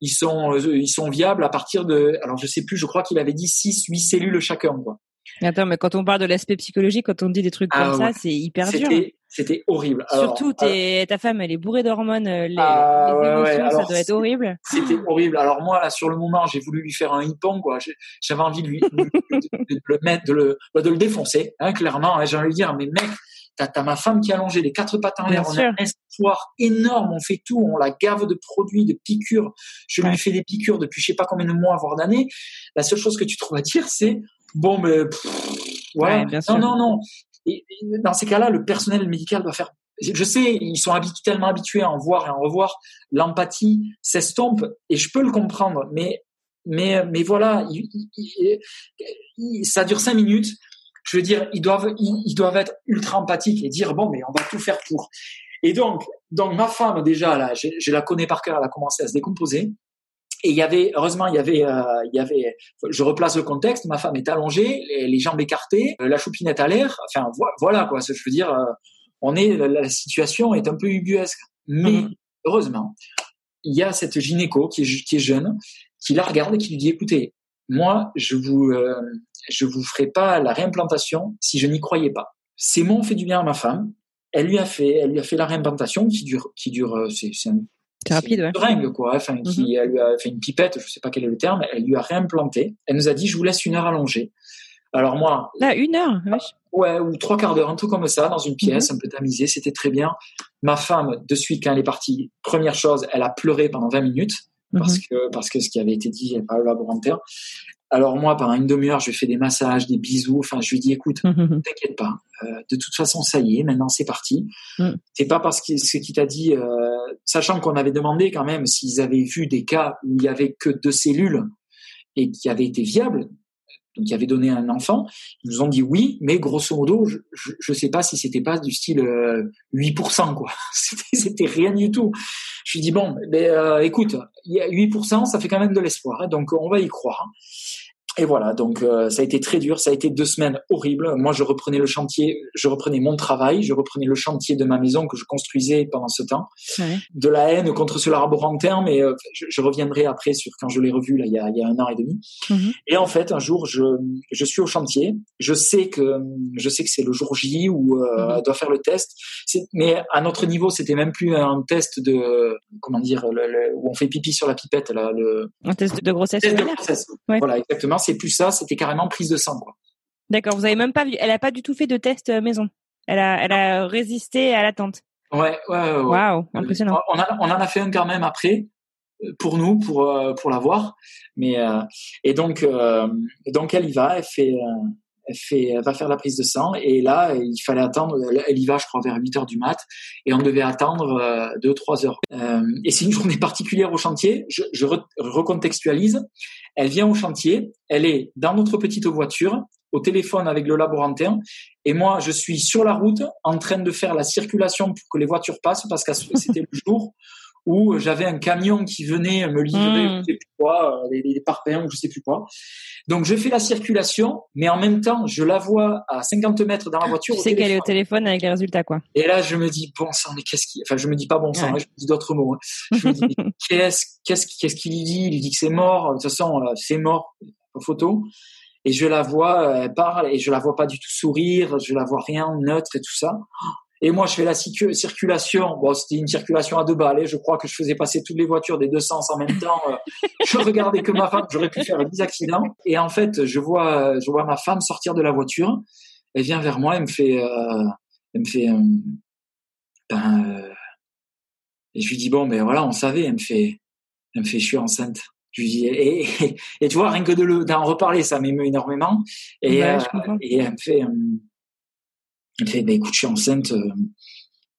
ils sont, ils sont viables à partir de. Alors, je sais plus. Je crois qu'il avait dit 6, 8 cellules chacun. Quoi. Attends, mais quand on parle de l'aspect psychologique, quand on dit des trucs Ah, comme ça, c'est hyper dur. C'était, horrible. Alors, Surtout, t'es- ta femme, elle est bourrée d'hormones, euh, les, Ah, les ouais, ouais, émotions, ça alors, doit être horrible. C'était horrible. Alors moi, là, sur le moment, j'ai voulu lui faire un hippon, quoi. J'avais envie de lui de, de- de le mettre, de le, bah, de le défoncer, hein, clairement. Hein, j'ai envie de lui dire, mais mec, t'as ma femme qui est allongée, les quatre pattes en l'air, on a un espoir énorme, on fait tout, on la gave de produits, de piqûres. Je Ouais. lui fais des piqûres depuis je sais pas combien de mois, voire d'années. La seule chose que tu trouves à dire, c'est bon, mais voilà. Ouais, bien sûr. non, non, non. Et, et dans ces cas-là, le personnel médical doit faire. Je sais, ils sont habitu- tellement habitués à en voir et à en revoir. L'empathie s'estompe et je peux le comprendre, mais mais mais voilà, il- il- il- ça dure cinq minutes. Je veux dire, ils doivent ils, ils doivent être ultra empathiques et dire bon, mais on va tout faire pour. Et donc donc ma femme déjà là, je, je la connais par cœur, elle a commencé à se décomposer. Et il y avait, heureusement, il y avait, euh, il y avait, je replace le contexte, ma femme est allongée, les, les jambes écartées, euh, la choupinette à l'air, enfin, vo- voilà, quoi, je veux dire, euh, on est, la, situation est un peu ubuesque. Mais, Mhm. heureusement, il y a cette gynéco qui est, qui est jeune, qui la regarde et qui lui dit, écoutez, moi, je vous, euh, je vous ferai pas la réimplantation si je n'y croyais pas. Ces mots ont fait du bien à ma femme. Elle lui a fait, elle lui a fait la réimplantation qui dure, qui dure, c'est, c'est un C'est rapide, ouais. seringue, quoi. Enfin, qui, elle lui a fait une pipette, je sais pas quel est le terme, elle lui a réimplanté. Elle nous a dit, je vous laisse une heure allongée. Alors moi, Là, une heure, vache. ouais, ou trois quarts d'heure, un truc comme ça, dans une pièce, un peu tamisée, c'était très bien. Ma femme, de suite, quand elle est partie, première chose, elle a pleuré pendant 20 minutes, parce Mhm. que, parce que ce qui avait été dit par le laborantin. Alors moi, pendant une demi-heure, je fais des massages, des bisous, enfin, je lui dis, écoute, Mhm. t'inquiète pas. Euh, de toute façon, ça y est, maintenant c'est parti. Mm. C'est pas parce que ce qu'il t'a dit, euh, sachant qu'on avait demandé quand même s'ils avaient vu des cas où il y avait que deux cellules et qui avaient été viables, donc qui avaient donné un enfant, ils nous ont dit oui, mais grosso modo, je, je, je sais pas si c'était pas du style euh, 8%, quoi. C'était, rien du tout. Je lui dis bon, mais euh, écoute, il y a 8%, ça fait quand même de l'espoir, hein, donc on va y croire. Et voilà, donc euh, ça a été très dur, ça a été deux semaines horribles. Moi, je reprenais le chantier, je reprenais mon travail, je reprenais le chantier de ma maison que je construisais pendant ce temps. Ouais. De la haine contre ce laborantin, mais euh, je, je reviendrai après sur quand je l'ai revu là il y a, il y a un an et demi. Mhm. Et en fait, un jour, je, je suis au chantier, je sais que je sais que c'est le jour J où euh, elle doit faire le test. Mais à notre niveau, c'était même plus un test de comment dire le- le- où on fait pipi sur la pipette là, le Un test de grossesse test de grossesse. Ouais. Voilà, exactement. C'est plus ça, c'était carrément prise de sang. D'accord, vous avez même pas vu, elle a pas du tout fait de test euh, maison. Elle a, elle a résisté à l'attente. Ouais, ouais, ouais. Waouh, impressionnant. On, a, on en a fait un quand même après euh, pour nous, pour euh, pour l'avoir. Mais euh, et donc euh, donc elle y va, elle fait fait, va faire la prise de sang. Et là, il fallait attendre. Elle, y va, je crois, vers 8 heures du mat, et on devait attendre euh, 2-3 heures. Euh, et c'est une journée particulière au chantier. Je, je recontextualise. Elle vient au chantier. Elle est dans notre petite voiture, au téléphone avec le laborantin. Et moi, je suis sur la route en train de faire la circulation pour que les voitures passent parce que c'était le jour où j'avais un camion qui venait me livrer, mmh. je sais plus quoi, euh, les, les parpaings, je sais plus quoi. Donc je fais la circulation, mais en même temps, je la vois à 50 mètres dans la voiture. Tu sais qu'elle est au téléphone avec les résultats, quoi. Et là, je me dis bon sang, mais qu'est-ce qui, enfin, je me dis pas bon sang, hein, je me dis d'autres mots. Hein. Je me dis qu'est-ce, qu'est-ce, qu'est-ce qu'il lui dit? Il lui dit que c'est mort. De toute façon, c'est mort. Photo. Et je la vois, elle parle, et je la vois pas du tout sourire. Je la vois rien neutre et tout ça. Et moi, je fais la circulation. Bon, c'était une circulation à deux balles. Je crois que je faisais passer toutes les voitures des deux sens en même temps. Euh, je regardais que ma femme. J'aurais pu faire 10 accidents. Et en fait, je vois, je vois ma femme sortir de la voiture. Elle vient vers moi. Elle me fait, euh, elle me fait, euh, ben, euh, et je lui dis bon, ben voilà, on savait. Elle me fait, elle me fait, je suis enceinte. Je lui dis, et, et, tu vois, rien que de d'en reparler, ça m'émeut énormément. Et, et elle me fait, elle fait, bah, écoute, je suis enceinte. Euh,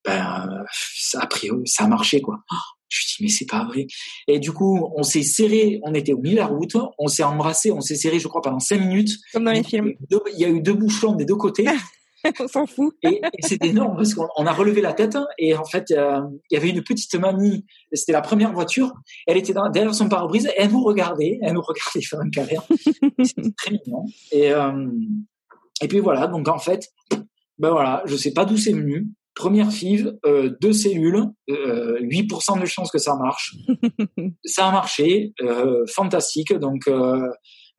ben, ça a pris, ça a marché, quoi. Je lui dis, mais c'est pas vrai. Et du coup, on s'est serré, on était au milieu de la route, on s'est embrassé, on s'est serré, je crois, pendant cinq minutes. Comme dans les films. Il y a eu deux bouchons des deux côtés. on s'en fout. et, c'était énorme parce qu'on a relevé la tête et en fait, euh, il y avait une petite mamie. C'était la première voiture. Elle était derrière son pare-brise. Elle nous regardait. Elle nous regardait faire un câlin. c'était très mignon. Et, euh, et puis voilà. Donc en fait, ben voilà, je sais pas d'où c'est venu. Première FIV, euh, deux cellules, euh, 8% de chance que ça marche. ça a marché, euh, fantastique. Donc euh,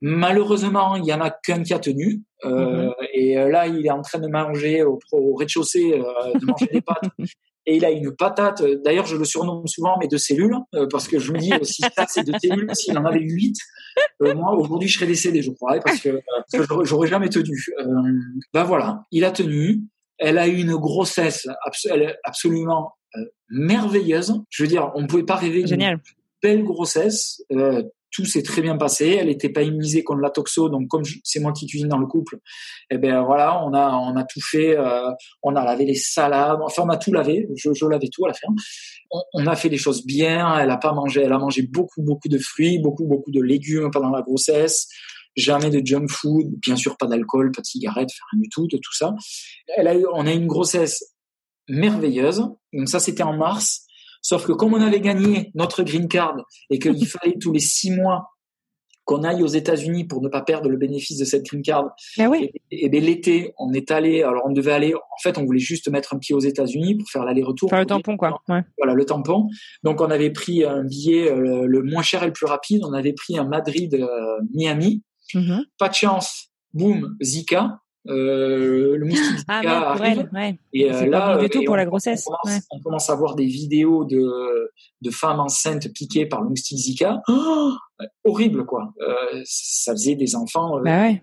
malheureusement, il y en a qu'un qui a tenu. Euh, mm-hmm. Et là, il est en train de manger au, au rez-de-chaussée, de manger des pâtes. Et il a une patate. D'ailleurs, je le surnomme souvent mes deux cellules parce que je me dis si ça c'est deux cellules, s'il en avait huit, moi aujourd'hui je serais décédé, je crois, parce que, j'aurais jamais tenu. ben voilà, il a tenu. Elle a eu une grossesse absolument euh, merveilleuse. Je veux dire, on ne pouvait pas rêver d'une belle grossesse. Tout s'est très bien passé. Elle n'était pas immunisée contre la toxo, donc comme c'est moi qui cuisine dans le couple, eh ben voilà, on a on a tout fait. Euh, on a lavé les salades, enfin on a tout lavé. Je, lavais tout à la fin. On, a fait les choses bien. Elle a pas mangé. Elle a mangé beaucoup beaucoup de fruits, beaucoup beaucoup de légumes pendant la grossesse jamais de junk food, bien sûr pas d'alcool, pas de cigarettes, rien du tout, de tout ça. Elle a eu, on a eu une grossesse merveilleuse. Donc ça, c'était en mars. Sauf que comme on avait gagné notre green card et qu'il fallait tous les six mois qu'on aille aux États-Unis pour ne pas perdre le bénéfice de cette green card. Ah oui. Et, et, ben l'été, on est allé. Alors on devait aller. En fait, on voulait juste mettre un pied aux États-Unis pour faire l'aller-retour. Faire le tampon, quoi. Ouais. Voilà, le tampon. Donc on avait pris un billet euh, le moins cher et le plus rapide. On avait pris un Madrid-Miami. Euh, mm -hmm. Pas de chance. Boum, Zika. Euh, le moustique Zika ah, arrive. ouais. Et euh, là, du tout et pour on, la grossesse. On commence, ouais. on commence, à voir des vidéos de, de femmes enceintes piquées par le moustique Zika. Oh horrible, quoi. Euh, ça faisait des enfants euh, bah ouais.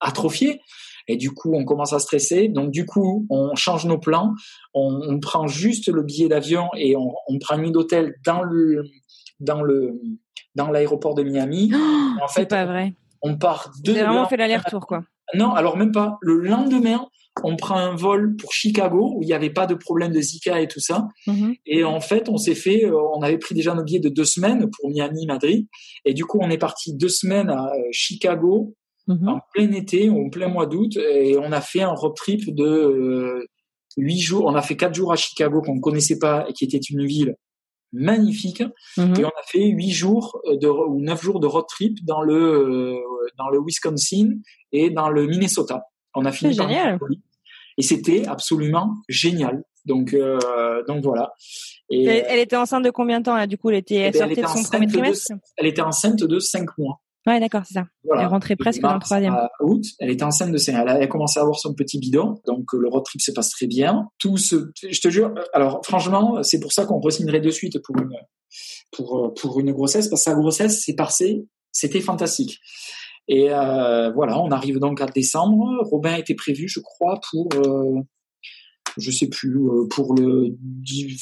atrophiés. Et du coup, on commence à stresser. Donc, du coup, on change nos plans. On, on prend juste le billet d'avion et on, on, prend une nuit d'hôtel dans le dans le dans l'aéroport de Miami. Oh, en fait, pas vrai. On part de. Avez vraiment fait l'aller-retour, quoi. Non, alors même pas. Le lendemain, on prend un vol pour Chicago où il n'y avait pas de problème de Zika et tout ça. Mm -hmm. Et en fait, on s'est fait, on avait pris déjà nos billets de deux semaines pour Miami, Madrid. Et du coup, on est parti deux semaines à Chicago mm -hmm. en plein été, en plein mois d'août, et on a fait un road trip de huit jours. On a fait quatre jours à Chicago qu'on ne connaissait pas et qui était une ville magnifique. -hmm. Et on a fait huit jours de, ou neuf jours de road trip dans le dans le Wisconsin et dans le Minnesota. On a fini par génial. Et c'était absolument génial. Donc, euh, donc voilà. Et elle, elle, était enceinte de combien de temps là Du coup, elle était elle sortie de son premier trimestre. De, elle était enceinte de cinq mois. Ouais, d'accord, c'est ça. Voilà. Elle rentrait presque dans le troisième. août, elle était enceinte de cinq. Elle a, elle a commencé à avoir son petit bidon, donc le road trip se passe très bien. Tout ce, je te jure. Alors, franchement, c'est pour ça qu'on re-signerait de suite pour une pour pour une grossesse, parce que sa grossesse s'est passée, c'était fantastique. Et euh, voilà, on arrive donc à décembre. Robin était prévu, je crois, pour, euh, je sais plus, euh, pour le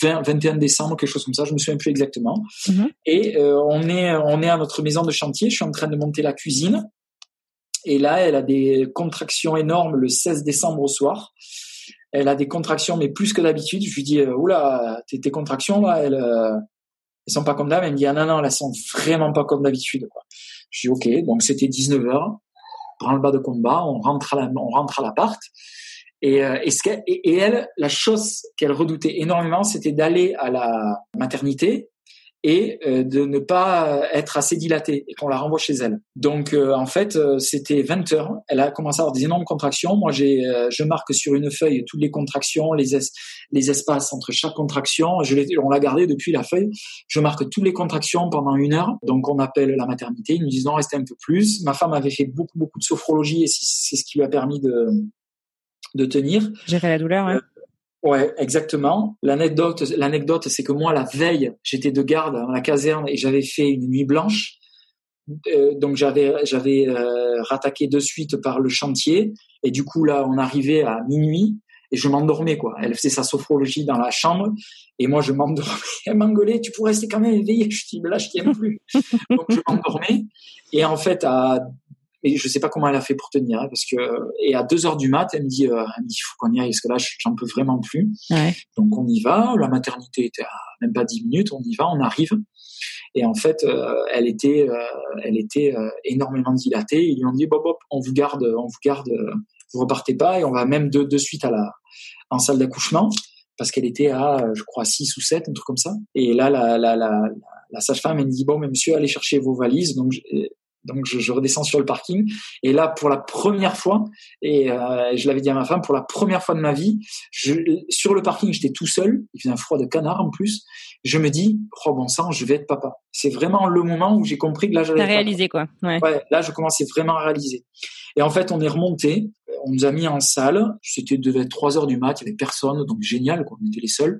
20, 21 décembre, quelque chose comme ça. Je me souviens plus exactement. -hmm. Et on est, on est à notre maison de chantier. Je suis en train de monter la cuisine. Et là, elle a des contractions énormes le 16 décembre au soir. Elle a des contractions, mais plus que d'habitude. Je lui dis, euh, oula, tes, tes contractions, là, elles, euh, elles sont pas comme d'hab. Elle me dit, ah non, non, elles sont vraiment pas comme d'habitude. Je dis, ok. Donc, c'était 19 h prend le bas de combat, on rentre à la, on rentre à l'appart. Et, euh, et, et, elle, la chose qu'elle redoutait énormément, c'était d'aller à la maternité et euh, de ne pas être assez dilatée et qu'on la renvoie chez elle. Donc euh, en fait, c'était 20 heures. Elle a commencé à avoir des énormes contractions. Moi, j'ai, je marque sur une feuille toutes les contractions, les, les espaces entre chaque contraction. Je on l'a gardé depuis la feuille. Je marque toutes les contractions pendant une heure. Donc on appelle la maternité. Ils nous disent non, restez un peu plus. Ma femme avait fait beaucoup beaucoup de sophrologie et c'est ce qui lui a permis de de tenir. Gérer la douleur. Ouais. Ouais, exactement. L'anecdote, l'anecdote, c'est que moi, la veille, j'étais de garde dans la caserne et j'avais fait une nuit blanche. Euh, donc j'avais j'avais euh, rattaqué de suite par le chantier et du coup là on arrivait à minuit et je m'endormais quoi. Elle faisait sa sophrologie dans la chambre et moi je m'endormais. Elle m'engueulait, tu pourrais rester quand même éveillé. Je dis là je tiens plus. donc je m'endormais et en fait à et je sais pas comment elle a fait pour tenir, hein, parce que et à 2 heures du mat, elle me dit, euh, elle me dit, faut qu'on y aille, parce que là, j'en peux vraiment plus. Ouais. Donc on y va. La maternité était à même pas 10 minutes. On y va, on arrive. Et en fait, euh, elle était, euh, elle était euh, énormément dilatée. Ils lui ont dit, Bob, Bob, on vous garde, on vous garde, vous repartez pas, et on va même de, de suite à la en salle d'accouchement parce qu'elle était à, je crois, 6 ou 7, un truc comme ça. Et là, la, la, la, la sage-femme, elle me dit, bon, mais monsieur, allez chercher vos valises. Donc, donc je, je, redescends sur le parking. Et là pour la première fois et euh, je l'avais dit à ma femme pour la première fois de ma vie je, sur le parking j'étais tout seul. Il faisait un froid de canard en plus. Je me dis oh bon sang je vais être papa. C'est vraiment le moment où j'ai compris que là j'allais réalisé quoi. Ouais. ouais. là je commençais vraiment à réaliser. Et en fait on est remonté. On nous a mis en salle. C'était devait être 3 heures du mat. Il y avait personne. Donc génial quoi. On était les seuls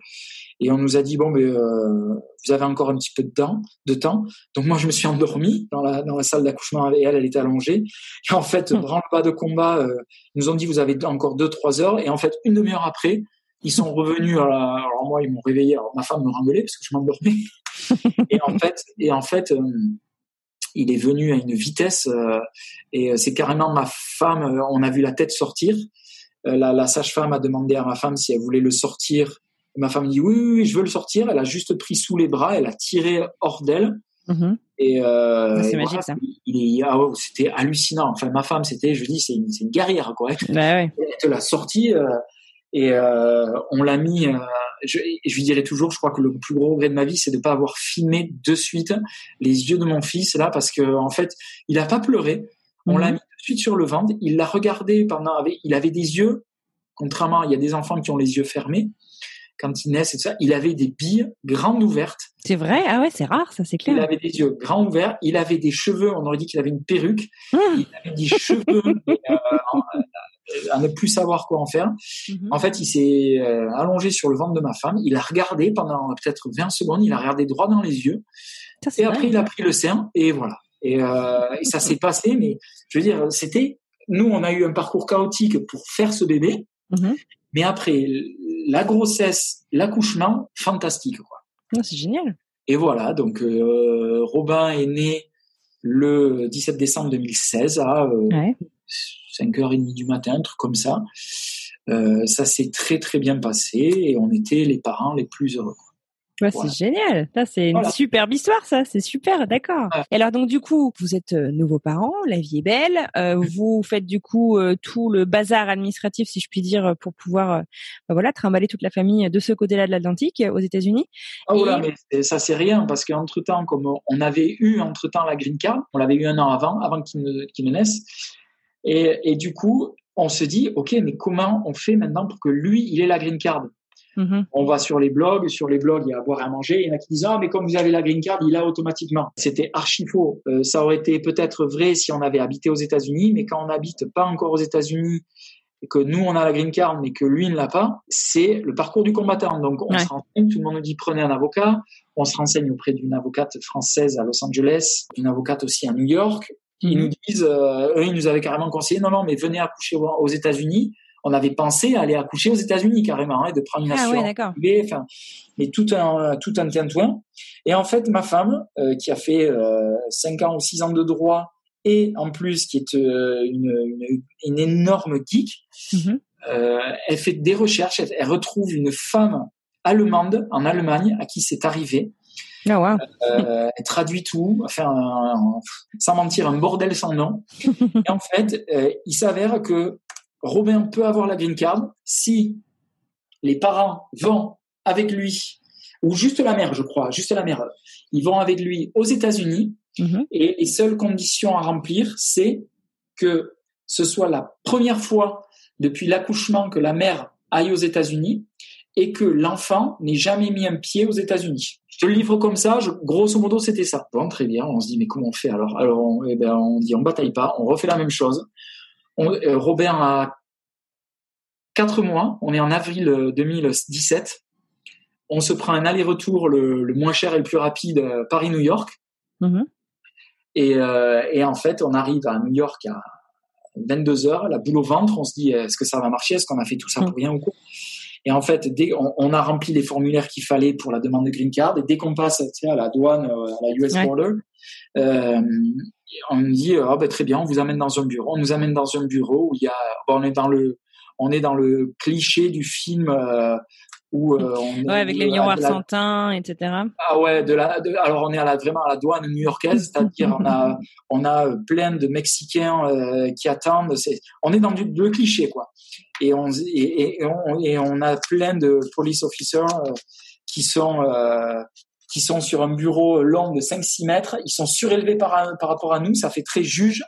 et on nous a dit bon, mais euh, vous avez encore un petit peu de temps, de temps. Donc moi, je me suis endormi dans la dans la salle d'accouchement et elle, elle était allongée. Et en fait, mmh. branle-bas de combat, euh, ils nous ont dit vous avez encore deux trois heures. Et en fait, une demi-heure après, ils sont revenus. À la... Alors moi, ils m'ont réveillé. Alors ma femme me rengueulait parce que je m'endormais. et en fait, et en fait. Euh, il est venu à une vitesse et c'est carrément ma femme. on a vu la tête sortir. la, la sage-femme a demandé à ma femme si elle voulait le sortir ma femme dit oui, oui, je veux le sortir. Elle a juste pris sous les bras, elle a tiré hors d'elle. Mhm. Et, euh, c'est magique ça. Ah c'était hallucinant. Enfin, ma femme, c'était, je dis, c'est une, une, guerrière quoi. Bah ouais. Elle te l'a sorti euh, et euh, on l'a mis. Je, je lui dirais toujours, je crois que le plus gros regret de ma vie, c'est de pas avoir filmé de suite les yeux de mon fils là, parce que en fait, il a pas pleuré. On l'a mhm. mis de suite sur le ventre. Il l'a regardé pendant. Il avait des yeux. Contrairement, il y a des enfants qui ont les yeux fermés quand il tout ça, il avait des billes grandes ouvertes. C'est vrai? Ah ouais, c'est rare, ça c'est clair. Il avait des yeux grands ouverts, il avait des cheveux, on aurait dit qu'il avait une perruque, ah. il avait des cheveux euh, à ne plus savoir quoi en faire. Mhm. En fait, il s'est euh, allongé sur le ventre de ma femme, il a regardé pendant peut-être 20 secondes, il a regardé droit dans les yeux, et après il a pris le sein, et voilà. Et, euh, et ça s'est passé, mais je veux dire, c'était... Nous, on a eu un parcours chaotique pour faire ce bébé, mhm. Mais après, la grossesse, l'accouchement, fantastique. Quoi. Ah, c'est génial. Et voilà, donc euh, Robin est né le 17 décembre 2016 à euh, 5h30 du matin, un truc comme ça. Euh, ça s'est très très bien passé et on était les parents les plus heureux. C'est génial. Ça, c'est une superbe histoire, ça. C'est super, d'accord. Et alors, donc, du coup, vous êtes euh, nouveaux parents, la vie est belle. Euh, vous faites, du coup, euh, tout le bazar administratif, si je puis dire, pour pouvoir, bah, voilà, trimballer toute la famille de ce côté-là de l'Atlantique, aux États-Unis. Ah, voilà, mais ça, c'est rien, parce qu'entre-temps, comme on avait eu, entre-temps, la green card, on l'avait eu un an avant, avant qu'il ne, ne naisse. Et, et du coup, on se dit, OK, mais comment on fait maintenant pour que lui, il ait la green card? Mm-hmm. On va sur les blogs, sur les blogs, il y a à boire et à manger. Il y en a qui disent ah mais comme vous avez la green card, il a automatiquement. C'était archi faux. Euh, ça aurait été peut-être vrai si on avait habité aux États-Unis, mais quand on n'habite pas encore aux États-Unis et que nous on a la green card mais que lui ne l'a pas, c'est le parcours du combattant. Donc on se renseigne, tout le monde nous dit prenez un avocat. On se renseigne auprès d'une avocate française à Los Angeles, d'une avocate aussi à New York. Ils mm-hmm. nous disent, euh, eux, ils nous avaient carrément conseillé, non, non, mais venez accoucher aux États-Unis on avait pensé aller accoucher aux États-Unis carrément, hein, de prendre une ah assurance enfin, mais tout un tout un tintouin. Et en fait, ma femme, euh, qui a fait euh, 5 ans ou 6 ans de droit et en plus qui est une, une, énorme geek. Mm-hmm. elle fait des recherches, elle, retrouve une femme allemande en Allemagne à qui c'est arrivé. Ah, elle traduit tout, enfin, sans mentir, un bordel sans nom. et en fait, il s'avère que Robin peut avoir la green card si les parents vont avec lui, ou juste la mère, je crois, juste la mère, ils vont avec lui aux États-Unis, mhm. et les seules conditions à remplir, c'est que ce soit la première fois depuis l'accouchement que la mère aille aux États-Unis et que l'enfant n'ait jamais mis un pied aux États-Unis. Je te le livre comme ça, grosso modo, c'était ça. Bon, très bien, on se dit, mais comment on fait alors? Alors, on, eh ben, on dit, on bataille pas, on refait la même chose. Euh, Robert a quatre mois, on est en avril 2017. Euh, on se prend un aller-retour le, moins cher et le plus rapide euh, Paris-New York. Mhm. Et, en fait, on arrive à New York à 22 heures, la boule au ventre. On se dit, est-ce que ça va marcher? Est-ce qu'on a fait tout ça pour rien ou quoi? Et en fait, dès on, a rempli les formulaires qu'il fallait pour la demande de green card, et dès qu'on passe à la douane, à la US border, on nous dit, oh, ben, très bien, on vous amène dans un bureau. On nous amène dans un bureau où il y a, on est dans le on est dans le cliché du film euh, où euh, on ouais, avec les miroirs la... etc. Ah ouais, de la, alors on est à la, vraiment à la douane new-yorkaise, c'est-à-dire on a on a plein de Mexicains euh, qui attendent. On est dans du, le cliché quoi. Et on et, et, on, et on a plein de police officers qui sont qui sont sur un bureau long de 5-6 mètres. Ils sont surélevés par, par rapport à nous. Ça fait très juge.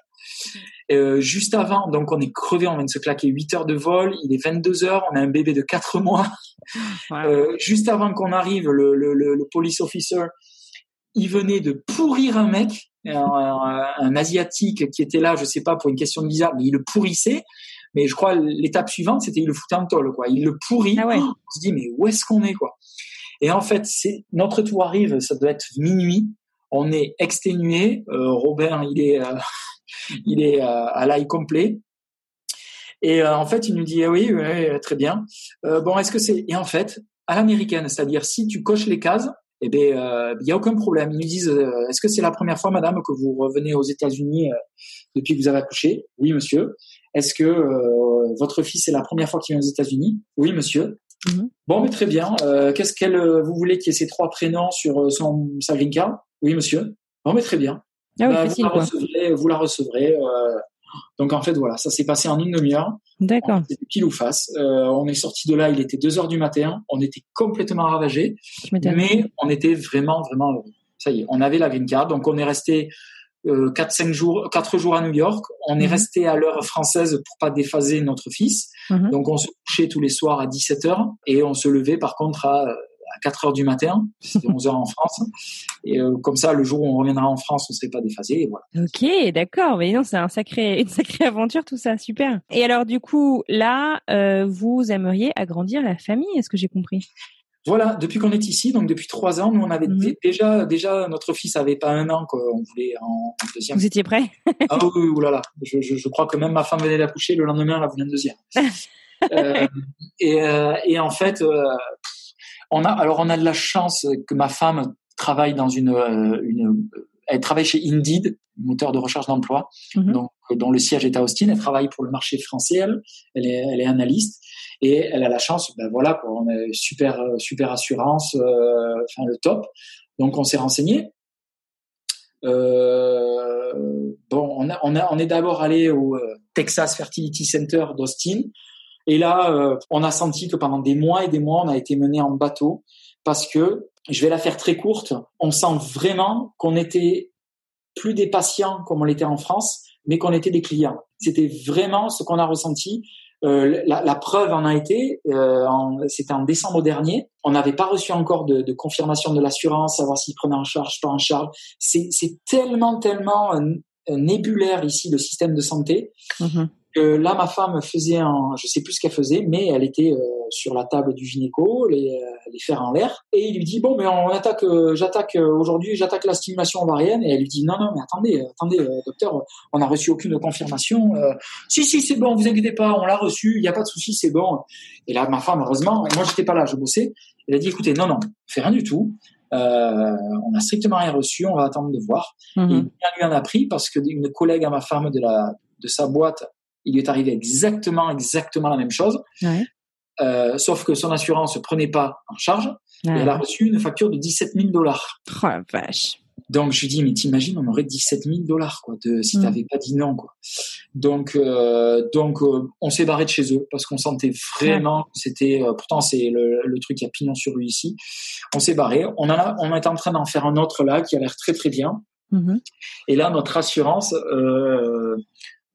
Euh, juste avant, donc on est crevé, on vient de se claquer 8 heures de vol, il est 22 heures, on a un bébé de 4 mois. Euh, juste avant qu'on arrive, le, le, le, police officer, il venait de pourrir un mec, un, asiatique qui était là, je sais pas, pour une question de visa, mais il le pourrissait. Mais je crois l'étape suivante, c'était il le foutait en tôle, quoi. Il le pourrit. Ah on se dit mais où est-ce qu'on est, quoi? Et en fait, c'est notre tour arrive, ça doit être minuit. On est exténué. Euh, Robert, il est il est euh, à l'ail complet. Et euh, en fait, il nous dit ah oui, oui, très bien. Euh, bon, est-ce que c'est et en fait à l'américaine, c'est-à-dire si tu coches les cases, eh bien, il n'y a aucun problème. Ils nous disent, est-ce que c'est la première fois, madame, que vous revenez aux États-Unis depuis que vous avez accouché? Oui, monsieur. Est-ce que votre fils est la première fois qu'il vient aux États-Unis? Oui, monsieur. Mm-hmm. Bon, mais très bien. Qu'est-ce qu'elle, vous voulez qu'il y ait ces trois prénoms sur son sa green card? Oui, monsieur. Bon, mais très bien. Ah bah, vous, la recevrez, vous, la recevrez, euh, donc en fait voilà, ça s'est passé en une demi-heure. D'accord. C'était pile ou face. Euh, on est sorti de là, il était 2 heures du matin. On était complètement ravagés, mais on était vraiment vraiment Ça y est, on avait la green card, donc on est resté euh, 4-5 jours, 4 jours à New York. On est mhm. resté à l'heure française pour pas déphaser notre fils. Mhm. Donc on se couchait tous les soirs à 17 heures et on se levait par contre à à 4 heures du matin, c'était 11 heures en France. Et euh, comme ça, le jour où on reviendra en France, on ne serait pas déphasé. Voilà. Ok, d'accord. Mais non, c'est un sacré, une sacrée aventure tout ça, super. Et alors du coup, là, euh, vous aimeriez agrandir la famille, est-ce que j'ai compris? Voilà, depuis qu'on est ici, donc depuis trois ans, nous on avait mhm. déjà, déjà notre fils avait pas un an qu'on voulait en, deuxième. Vous étiez prêt Ah oui, oulala. Je, je, je, crois que même ma femme venait d'accoucher le lendemain, elle a voulu un deuxième. euh, et, euh, et, en fait, euh, on a, alors on a de la chance que ma femme travaille dans une, euh, une elle travaille chez Indeed, moteur de recherche d'emploi, mhm. donc dont le siège est à Austin. Elle travaille pour le marché français, elle, elle est, elle est analyste et elle a la chance, ben voilà, on a super super assurance, euh, enfin le top. Donc on s'est renseigné. Euh, bon, on, a, on, a, on est d'abord allé au Texas Fertility Center d'Austin. Et là, euh, on a senti que pendant des mois et des mois, on a été mené en bateau parce que, je vais la faire très courte, on sent vraiment qu'on était plus des patients comme on l'était en France, mais qu'on était des clients. C'était vraiment ce qu'on a ressenti. Euh, la, la, preuve en a été, euh, c'était en décembre dernier, on n'avait pas reçu encore de, de confirmation de l'assurance, savoir s'ils prenaient en charge, pas en charge. C'est tellement, tellement nébulaire ici le système de santé. Là, ma femme faisait un, je sais plus ce qu'elle faisait, mais elle était euh, sur la table du gynéco, les, euh, les fers en l'air, et il lui dit bon, mais on attaque, euh, j'attaque aujourd'hui, j'attaque la stimulation ovarienne, et elle lui dit non, non, mais attendez, attendez, docteur, on n'a reçu aucune confirmation. si, si, c'est bon, vous inquiétez pas, on l'a reçu, il n'y a pas de souci, c'est bon. Et là, ma femme, heureusement, moi j'étais pas là, je bossais. Elle a dit écoutez, non, non, fait rien du tout. Euh, on n'a strictement rien reçu, on va attendre de voir. Mhm. Et bien lui en a pris parce que une collègue à ma femme de la de sa boîte, il lui est arrivé exactement exactement la même chose. Ouais. Euh, sauf que son assurance ne prenait pas en charge et elle a reçu une facture de 17 000 dollars. Oh la vache. Donc je lui dis mais t'imagines on aurait 17 000 dollars quoi de si Mm. t'avais pas dit non quoi. Donc euh, donc euh, on s'est barré de chez eux parce qu'on sentait vraiment que c'était euh, pourtant c'est le, le truc qui a pignon sur rue ici. On s'est barré. On a on est en train d'en faire un autre là qui a l'air très très bien. Mhm. Et là notre assurance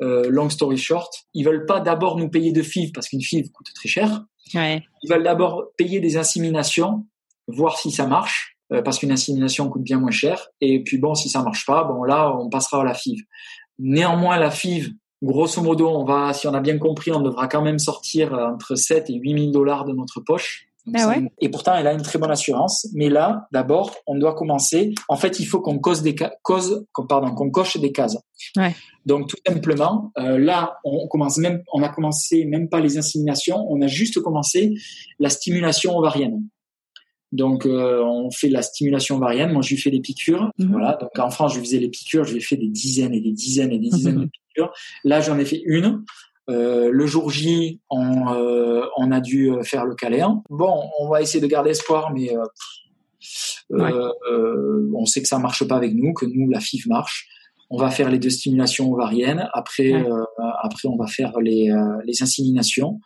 euh, long story short, ils veulent pas d'abord nous payer de FIV parce qu'une FIV coûte très cher. Ouais. Ils veulent d'abord payer des inséminations, voir si ça marche, euh, parce qu'une insémination coûte bien moins cher. Et puis bon, si ça marche pas, bon là, on passera à la FIV. Néanmoins, la FIV, grosso modo, on va, si on a bien compris, on devra quand même sortir euh, entre 7 et 8 000 dollars de notre poche. Ah ouais Et pourtant, elle a une très bonne assurance. Mais là, d'abord, on doit commencer. En fait, il faut qu'on cause des ca- cause, qu'on- pardon, qu'on coche des cases. Ouais. Donc tout simplement, euh, là, on commence même, on a commencé même pas les inséminations, on a juste commencé la stimulation ovarienne. Donc euh, on fait la stimulation ovarienne. Moi, je lui fais des piqûres. Mhm. Voilà. Donc en France, je faisais les piqûres. Je lui ai fait des dizaines et des dizaines et des dizaines de piqûres. Là, j'en ai fait une. Euh, le jour J, on, euh, on a dû euh, faire le câlin. Bon, on va essayer de garder espoir, mais euh, Ouais. on sait que ça marche pas avec nous, que nous la FIV marche. On va faire les deux stimulations ovariennes. Après, Ouais. euh, après on va faire les, euh, les inséminations.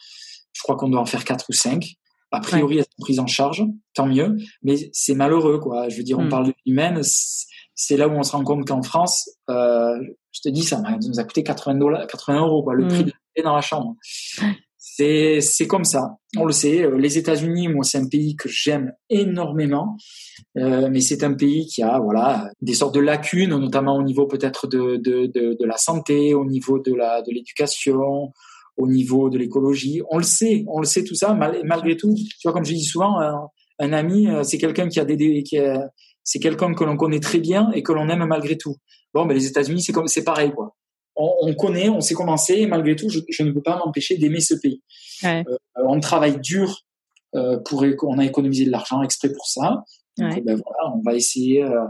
Je crois qu'on doit en faire quatre ou cinq. A priori, elles sont prises en charge, tant mieux. Mais c'est malheureux, quoi. Je veux dire, on Mm. parle de l'humaine. C'est- là où on se rend compte qu'en France, euh, je te dis, ça ça nous a coûté 80 dollars, 80 euros, quoi, le Mm. prix de la dans la chambre. C'est, c'est comme ça. On le sait. Euh, Les États-Unis, moi, c'est un pays que j'aime énormément. Euh, mais c'est un pays qui a voilà des sortes de lacunes, notamment au niveau peut-être de, de, de, de la santé, au niveau de la de l'éducation, au niveau de l'écologie. On le sait, on le sait tout ça. Mal, malgré tout, tu vois, comme je dis souvent, un, un ami, c'est quelqu'un qui a des, des- qui a- c'est quelqu'un que l'on connaît très bien et que l'on aime malgré tout. Bon, mais les États-Unis, c'est comme c'est pareil quoi. On, on connaît, on sait comment c'est, et malgré tout, je, je ne peux pas m'empêcher d'aimer ce pays. Ouais. Euh, on travaille dur euh, pour, on a économisé de l'argent exprès pour ça. Donc, Ouais. ben voilà, on va essayer euh,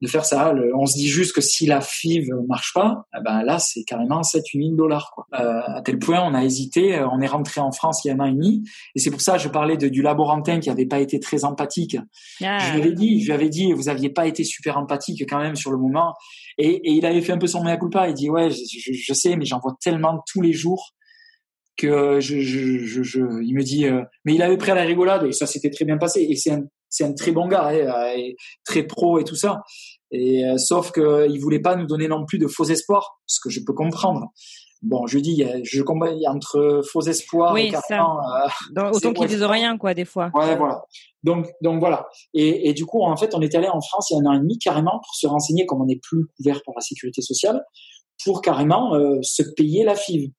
de faire ça. Le- on se dit juste que si la FIV marche pas, eh ben là, c'est carrément 7 8 000 dollars. Quoi. Euh, à tel point, on a hésité. euh, On est rentré en France il y a un an et demi. Et c'est pour ça que je parlais de, du laborantin qui avait pas été très empathique. Ah. Je lui avais dit, je lui avais dit, vous aviez pas été super empathique quand même sur le moment. Et, et il avait fait un peu son mea culpa. Il dit, ouais, je, je, je sais, mais j'en vois tellement tous les jours que je, je, je, je- il me dit, euh, mais il avait pris à la rigolade et ça s'était très bien passé. Et c'est un, c'est un très bon gars, hein, et très pro et tout ça. Et euh, sauf que il voulait pas nous donner non plus de faux espoirs, ce que je peux comprendre. Bon, je dis, je combats entre faux espoirs Oui, et carrément, euh, Dans- autant qu'ils disent rien, quoi, des fois. Ouais, voilà. Donc, donc voilà. Et, et du coup, en fait, on est allé en France il y a un an et demi carrément pour se renseigner, comme on n'est plus couvert par la sécurité sociale, pour carrément euh, se payer la FIV.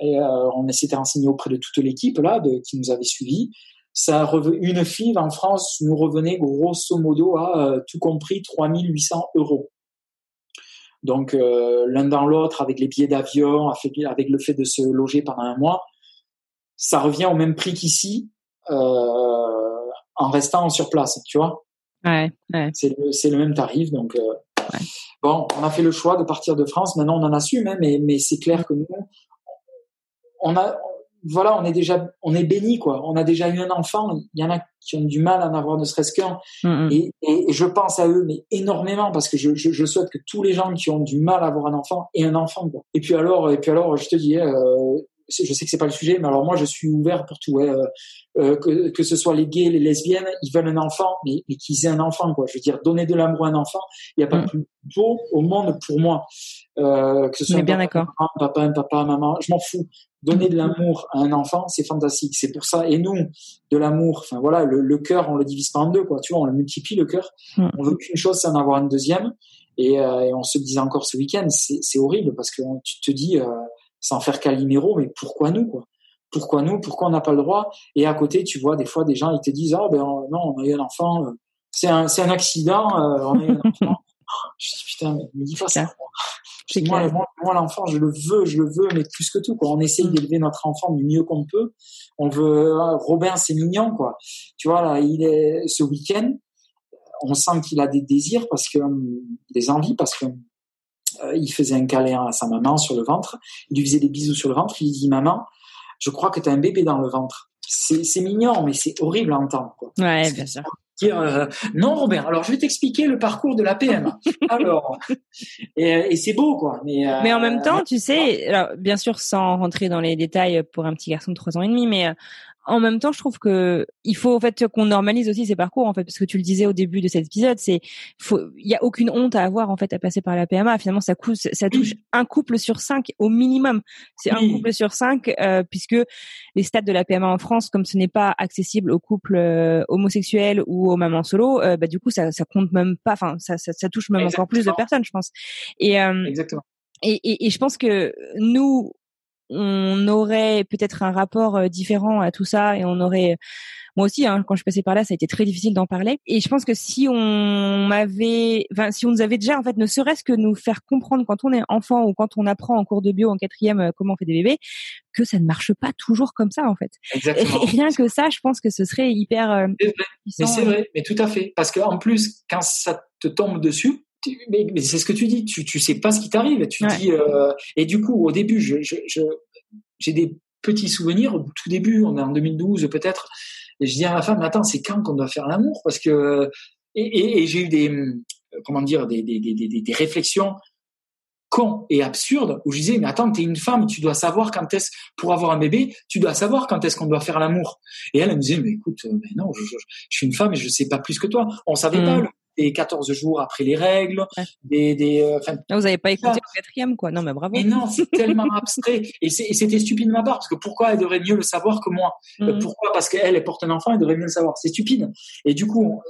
Et euh, on s'était renseigné auprès de toute l'équipe là, de, qui nous avait suivis. Ça une FIV en France nous revenait grosso modo à euh, tout compris 3800 euros. Donc euh, l'un dans l'autre, avec les billets d'avion, avec, le fait de se loger pendant un mois, ça revient au même prix qu'ici euh, en restant sur place, tu vois. Ouais, ouais. C'est le, même tarif, donc euh, Ouais. bon, on a fait le choix de partir de France. Maintenant, on en assume, hein, mais mais c'est clair que nous, on a, voilà, on est déjà, on est béni quoi. On a déjà eu un enfant. Il y en a qui ont du mal à en avoir ne serait-ce qu'un. Mm, mm. Et, et, et je pense à eux, mais énormément, parce que je, je, je souhaite que tous les gens qui ont du mal à avoir un enfant aient un enfant. Quoi. Et puis alors, et puis alors, je te dis, euh, c'est- je sais que c'est pas le sujet, mais alors moi, je suis ouvert pour tout. ouais, euh, euh, que, que ce soit les gays, les lesbiennes, ils veulent un enfant, mais, mais qu'ils aient un enfant, quoi. Je veux dire, donner de l'amour à un enfant, il n'y a pas Mm. plus beau au monde pour moi. Euh, que ce soit bien papa, un papa, un papa, un maman, je m'en fous. Donner de l'amour à un enfant, c'est fantastique. C'est pour ça. Et nous, de l'amour, enfin voilà, le, le cœur, on le divise pas en deux, quoi. Tu vois, on le multiplie le cœur. Mm. On veut qu'une chose, c'est en avoir une deuxième. Et, euh, et on se le disait encore ce week-end, c'est horrible parce que on- tu te dis, euh, sans faire Calimero, mais pourquoi nous, quoi? Pourquoi nous? Pourquoi on n'a pas le droit? Et à côté, tu vois, des fois, des gens, ils te disent, ah ben non, on a eu un enfant, euh, c'est un, c'est un accident, euh, on a eu un enfant. Je dis putain, mais me dis pas ça. Moi, clair. moi, moi, l'enfant, je le veux, je le veux, mais plus que tout, quoi. On essaye Mm. d'élever notre enfant du mieux qu'on peut. On veut, ah, Robin, c'est mignon, quoi. Tu vois, là, il est, ce week-end, on sent qu'il a des désirs parce que des envies parce que il faisait un câlin à sa maman sur le ventre, il lui faisait des bisous sur le ventre, il lui dit maman, je crois que tu as un bébé dans le ventre. C'est mignon, mais c'est horrible à entendre. Quoi. Ouais, bien sûr dire euh, non Robert alors je vais t'expliquer le parcours de la PMA alors et, et c'est beau quoi mais euh, mais en même temps tu sais alors, bien sûr sans rentrer dans les détails pour un petit garçon de trois ans et demi mais euh, en même temps, je trouve que il faut en fait qu'on normalise aussi ces parcours en fait parce que tu le disais au début de cet épisode, c'est il y a aucune honte à avoir en fait à passer par la PMA. Finalement, ça, ça touche un couple sur cinq au minimum. C'est un couple sur cinq euh, puisque les stades de la PMA en France, comme ce n'est pas accessible aux couples euh, homosexuels ou aux mamans solo, euh, bah du coup ça ça compte même pas. Enfin, ça, ça, ça touche même encore plus de personnes, je pense. Et Exactement. Et, et, et, je pense que nous, on aurait peut-être un rapport euh, différent à tout ça et on aurait moi aussi hein, quand je passais par là ça a été très difficile d'en parler. Et je pense que si on m'avait enfin si on nous avait déjà en fait ne serait-ce que nous faire comprendre quand on est enfant ou quand on apprend en cours de bio en quatrième euh, comment on fait des bébés que ça ne marche pas toujours comme ça en fait. Exactement. Et rien que ça je pense que ce serait hyper euh, mais c'est vrai. Mais tout à fait. Parce que en plus quand ça te tombe dessus mais, c'est ce que tu dis, tu tu sais pas ce qui t'arrive, tu dis euh, et du coup au début je j'ai je, des petits souvenirs au tout début, on est en 2012 peut-être, et je dis à ma femme attends c'est quand qu'on doit faire l'amour? Parce que et, et, j'ai eu des comment dire des des, des, des, des réflexions cons et absurdes où je disais mais attends t'es une femme tu dois savoir quand est-ce pour avoir un bébé tu dois savoir quand est-ce qu'on doit faire l'amour. Et elle, elle me disait mais écoute mais euh, non je, je, suis une femme et je sais pas plus que toi. On savait pas mmh des 14 jours après les règles, des, des euh, vous n'avez pas écouté le quatrième, quoi. Non, mais bravo. Mais non, c'est tellement abstrait. Et c'était stupide de ma part, parce que pourquoi elle devrait mieux le savoir que moi? Euh, mmh. Pourquoi? Parce qu'elle, elle porte un enfant, elle devrait mieux le savoir. C'est stupide. Et du coup,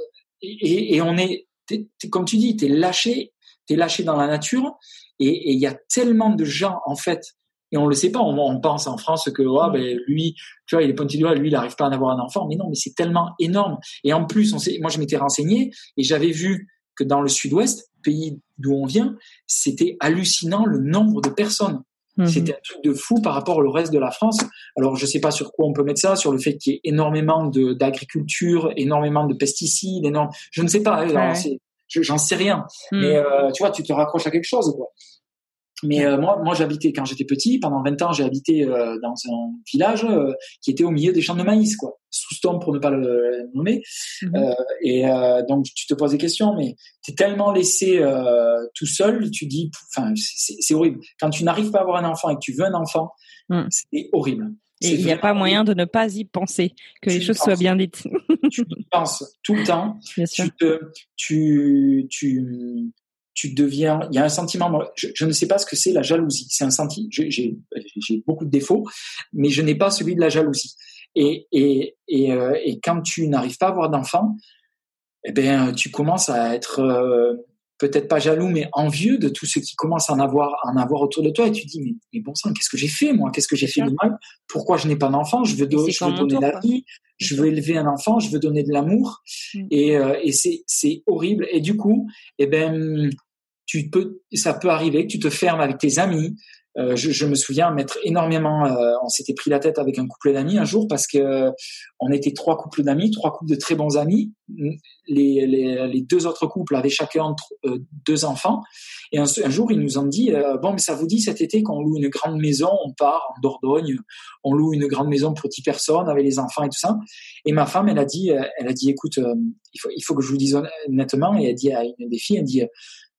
et, et on est, comme tu dis, t'es lâché, t'es lâché dans la nature. Et il y a tellement de gens, en fait, et on le sait pas. On, pense en France que oh, ben, lui, tu vois, il est pointé du doigt, lui, il n'arrive pas à en avoir un enfant. Mais non, mais c'est tellement énorme. Et en plus, on sait, moi, je m'étais renseigné et j'avais vu que dans le Sud-Ouest, pays d'où on vient, c'était hallucinant le nombre de personnes. Mhm. C'était un truc de fou par rapport au reste de la France. Alors, je sais pas sur quoi on peut mettre ça, sur le fait qu'il y ait énormément d'agriculture, énormément de pesticides, énorme. Je ne sais pas. Hein, j'en sais rien. Mhm. Mais euh, tu vois, tu te raccroches à quelque chose, quoi. Mais euh, moi, moi, j'habitais quand j'étais petit. Pendant 20 ans, j'ai habité euh, dans un village euh, qui était au milieu des champs de maïs, quoi, sous Souston pour ne pas le nommer. Mhm. et donc, tu te poses des questions, mais tu es tellement laissé tout seul, tu dis, enfin, c'est horrible. Quand tu n'arrives pas à avoir un enfant et que tu veux un enfant, mm. c'est horrible. Et il n'y a pas moyen de ne pas y penser, que les choses soient bien dites. tu y penses tout le temps. Bien sûr. Tu, te, tu, tu, tu deviens, il y a un sentiment, je, ne sais pas ce que c'est la jalousie. C'est un sentiment, j'ai beaucoup de défauts, mais je n'ai pas celui de la jalousie. Et, et, et, euh, et quand tu n'arrives pas à avoir d'enfant, eh ben, tu commences à être euh, peut-être pas jaloux, mais envieux de tout ce qui commence à en avoir, à en avoir autour de toi. Et tu dis, mais, mais bon sang, qu'est-ce que j'ai fait, moi? Qu'est-ce que j'ai fait de mal? Pourquoi je n'ai pas d'enfant? Je veux, je veux donner la vie. Je veux élever un enfant. Je veux donner de l'amour. Mm. Et, euh, et c'est, c'est horrible. Et du coup, eh ben, tu peux, ça peut arriver que tu te fermes avec tes amis. Euh, je, je, me souviens mettre énormément. Euh, on s'était pris la tête avec un couple d'amis un jour parce que euh, on était trois couples d'amis, trois couples de très bons amis. Les, les, les deux autres couples avaient chacun euh, deux enfants. Et un, jour, ils nous ont dit bon, mais ça vous dit cet été qu'on loue une grande maison, on part en Dordogne, on loue une grande maison pour dix personnes avec les enfants et tout ça. Et ma femme, elle a dit, elle a dit, écoute, il faut, il faut que je vous dise honnêtement. Et elle a dit à une des filles, elle dit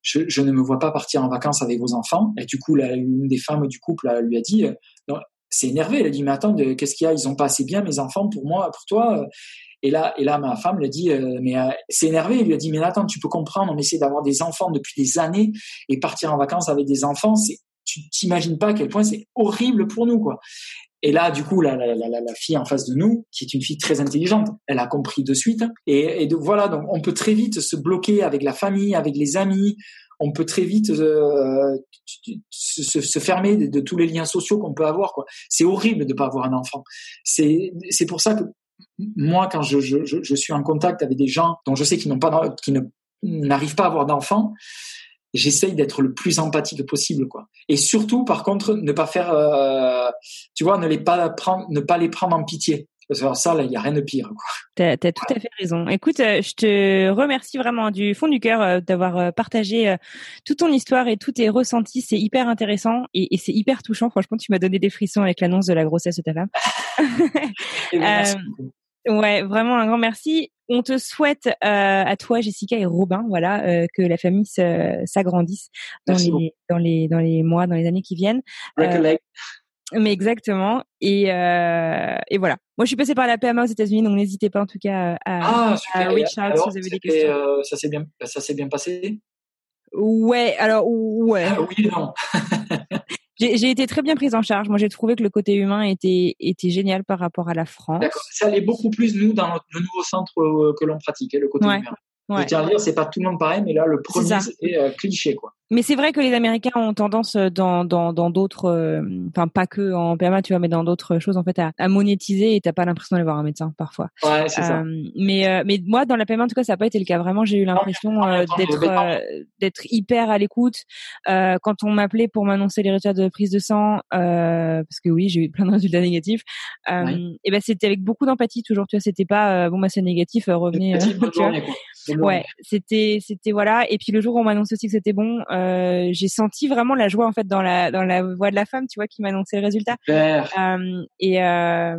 je, ne me vois pas partir en vacances avec vos enfants. Et du coup, là, une des femmes du couple lui a dit, euh, c'est énervé. Elle a dit, mais attends, qu'est-ce qu'il y a? Ils ont pas assez bien mes enfants pour moi, pour toi. Et là, et là, ma femme lui a dit, euh, mais euh, c'est énervé. Il lui a dit, mais attends, tu peux comprendre, on essaie d'avoir des enfants depuis des années et partir en vacances avec des enfants, c'est, tu t'imagines pas à quel point c'est horrible pour nous, quoi. Et là, du coup, la, la, la, la, fille en face de nous, qui est une fille très intelligente, elle a compris de suite. Et, et de, voilà, donc on peut très vite se bloquer avec la famille, avec les amis. On peut très vite euh, se, se, fermer de, tous les liens sociaux qu'on peut avoir. C'est horrible de pas avoir un enfant. C'est, c'est pour ça que moi, quand je, je, je, suis en contact avec des gens dont je sais qu'ils n'ont pas, qui ne n'arrivent pas à avoir d'enfants, j'essaye d'être le plus empathique possible quoi et surtout par contre ne pas faire euh, tu vois ne les pas prendre ne pas les prendre en pitié ça, là, il y a rien de pire. Tu as, tout à fait raison. Écoute, euh, je te remercie vraiment du fond du cœur euh, d'avoir euh, partagé toute ton histoire et tous tes ressentis. C'est hyper intéressant et, et c'est hyper touchant. Franchement, tu m'as donné des frissons avec l'annonce de la grossesse de ta femme. Eh ben, ouais, vraiment un grand merci. On te souhaite à toi, Jessica et Robin, voilà, que la famille s'agrandisse dans les, dans les dans les mois, dans les années qui viennent. Mais exactement. Et, euh, et voilà. Moi, je suis passée par la PMA aux États-Unis, donc n'hésitez pas en tout cas à, ah, à reach out si vous avez des questions. Euh, ça s'est bien, ça s'est bien passé? Ouais. Alors ouais. Ah, oui, non. j'ai été très bien prise en charge. Moi, j'ai trouvé que le côté humain était était génial par rapport à la France. D'accord. Ça allait beaucoup plus nous dans le nouveau centre euh, que l'on pratiquait, le côté humain. Ouais. Dire, c'est pas tout le monde pareil, mais là, le premier, c'était euh, cliché, quoi. Mais c'est vrai que les Américains ont tendance euh, dans dans dans d'autres, euh, enfin pas que en PMA, tu vois, mais dans d'autres choses en fait à, à monétiser et t'as pas l'impression d'aller voir un médecin parfois. Ouais, c'est ça. Mais mais moi dans la PMA en tout cas ça n'a pas été le cas. Vraiment, j'ai eu l'impression d'être d'être hyper à l'écoute. quand on m'appelait pour m'annoncer les résultats de prise de sang, parce que oui, j'ai eu plein de résultats négatifs. Et ben c'était avec beaucoup d'empathie toujours. Tu vois, c'était pas bon bah c'est négatif, revenez. Ouais, c'était c'était voilà. Et puis le jour où on m'annonçait aussi que c'était bon, euh, j'ai senti vraiment la joie en fait dans la dans la voix de la femme, tu vois, qui m'annonçait le résultat. Euh, et euh,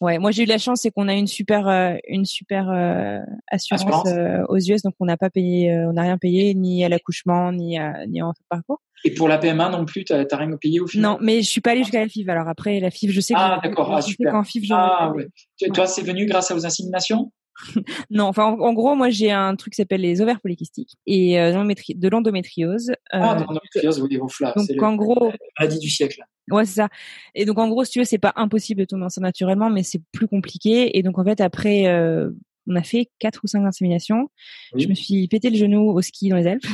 ouais, moi j'ai eu la chance, c'est qu'on a une super euh, une super euh, assurance, euh, aux US, donc on n'a pas payé, on n'a rien payé ni à l'accouchement ni à, ni en parcours. Et pour la PMA non plus, t'as rien payé au final? Non, mais je suis pas allée jusqu'à la FIV. Alors après la FIV, je sais que ah d'accord, ah, super. qu'en FIV, ah, ouais. Toi, c'est venu grâce aux inséminations non, enfin en, gros, moi j'ai un truc qui s'appelle les ovaires polykystiques et euh, de l'endométriose. ah, de l'endométriose, oui, là. Donc en gros, maladie du siècle. Ouais, c'est ça. Et donc en gros, si tu veux, c'est pas impossible de tomber enceinte naturellement, mais c'est plus compliqué. Et donc en fait, après euh, on a fait quatre ou cinq inséminations. Je me suis pété le genou au ski dans les Alpes.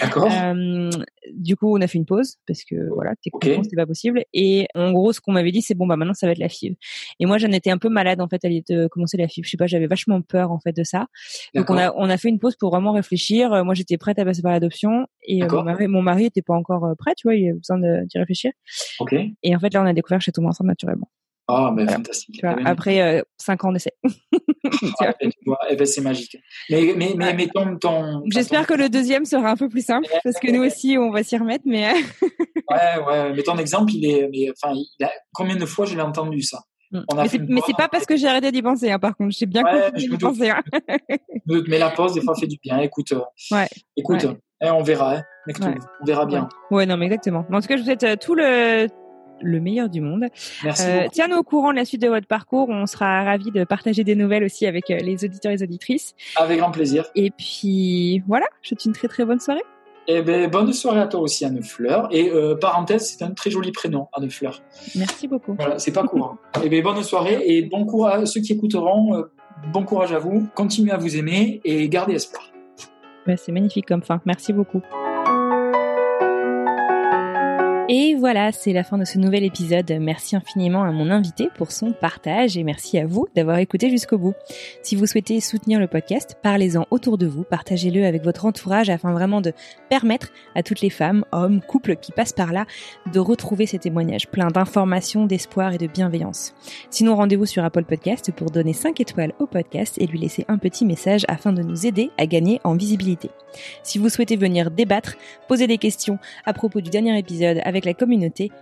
D'accord. euh, du coup, on a fait une pause parce que voilà, techniquement, okay. c'était pas possible. Et en gros, ce qu'on m'avait dit, c'est bon, bah maintenant, ça va être la FIV. Et moi, j'en étais un peu malade en fait à l'idée de commencer la FIV. Je sais pas, j'avais vachement peur en fait de ça. Donc on a on a fait une pause pour vraiment réfléchir. Euh, moi, j'étais prête à passer par l'adoption et euh, mon mari mon mari était pas encore prêt, tu vois, il avait besoin d'y réfléchir. Et en fait, là, on a découvert que j'étais tombée enceinte naturellement. Ah, mais fantastique. après euh, 5 ans d'essai. ah, eh ben, c'est magique. Mais, mais, mais, mais ton, ton J'espère que le deuxième sera un peu plus simple, parce que nous aussi, on va s'y remettre. Mais ouais, ouais. Mais ton exemple, il est. Mais, enfin, il a... combien de fois je l'ai entendu ça? Mm. on a mais c'est pas parce que j'ai arrêté d'y penser, hein, par contre. J'ai bien ouais, compris d'y penser. Hein. mais la pause, des fois, fait du bien. Écoute, euh, ouais. écoute, ouais. Eh, on verra. Hein, on verra bien. Ouais. non, mais exactement. Mais en tout cas, je vous souhaite euh, tout le le meilleur du monde. Merci euh, Tiens-nous au courant de la suite de votre parcours. On sera ravis de partager des nouvelles aussi avec euh, les auditeurs et les auditrices. Avec grand plaisir. Et puis voilà, je te souhaite une très très bonne soirée. Eh ben, bonne soirée à toi aussi, Anne Fleur. Et euh, parenthèse, c'est un très joli prénom, Anne Fleur. Merci beaucoup. Voilà, c'est pas courant. eh ben, bonne soirée et bon courage à ceux qui écouteront. Euh, bon courage à vous. Continuez à vous aimer et gardez espoir. Ben, c'est magnifique comme fin. Merci beaucoup. Et voilà, c'est la fin de ce nouvel épisode. Merci infiniment à mon invité pour son partage et merci à vous d'avoir écouté jusqu'au bout. Si vous souhaitez soutenir le podcast, parlez-en autour de vous, partagez-le avec votre entourage afin vraiment de permettre à toutes les femmes, hommes, couples qui passent par là de retrouver ces témoignages pleins d'informations, d'espoir et de bienveillance. Sinon, rendez-vous sur Apple Podcast pour donner 5 étoiles au podcast et lui laisser un petit message afin de nous aider à gagner en visibilité. Si vous souhaitez venir débattre, poser des questions à propos du dernier épisode la communauté,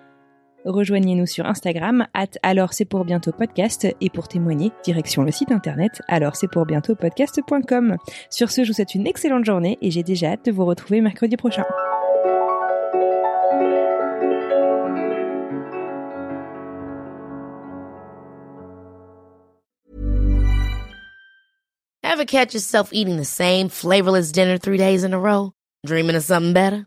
rejoignez-nous sur Instagram, at alors c'est pour bientôt podcast, et pour témoigner, direction le site internet, alors c'est pour bientôt podcast.com. Sur ce, je vous souhaite une excellente journée et j'ai déjà hâte de vous retrouver mercredi prochain. Catch yourself eating the same flavorless dinner three days in a row? Dreaming of something better?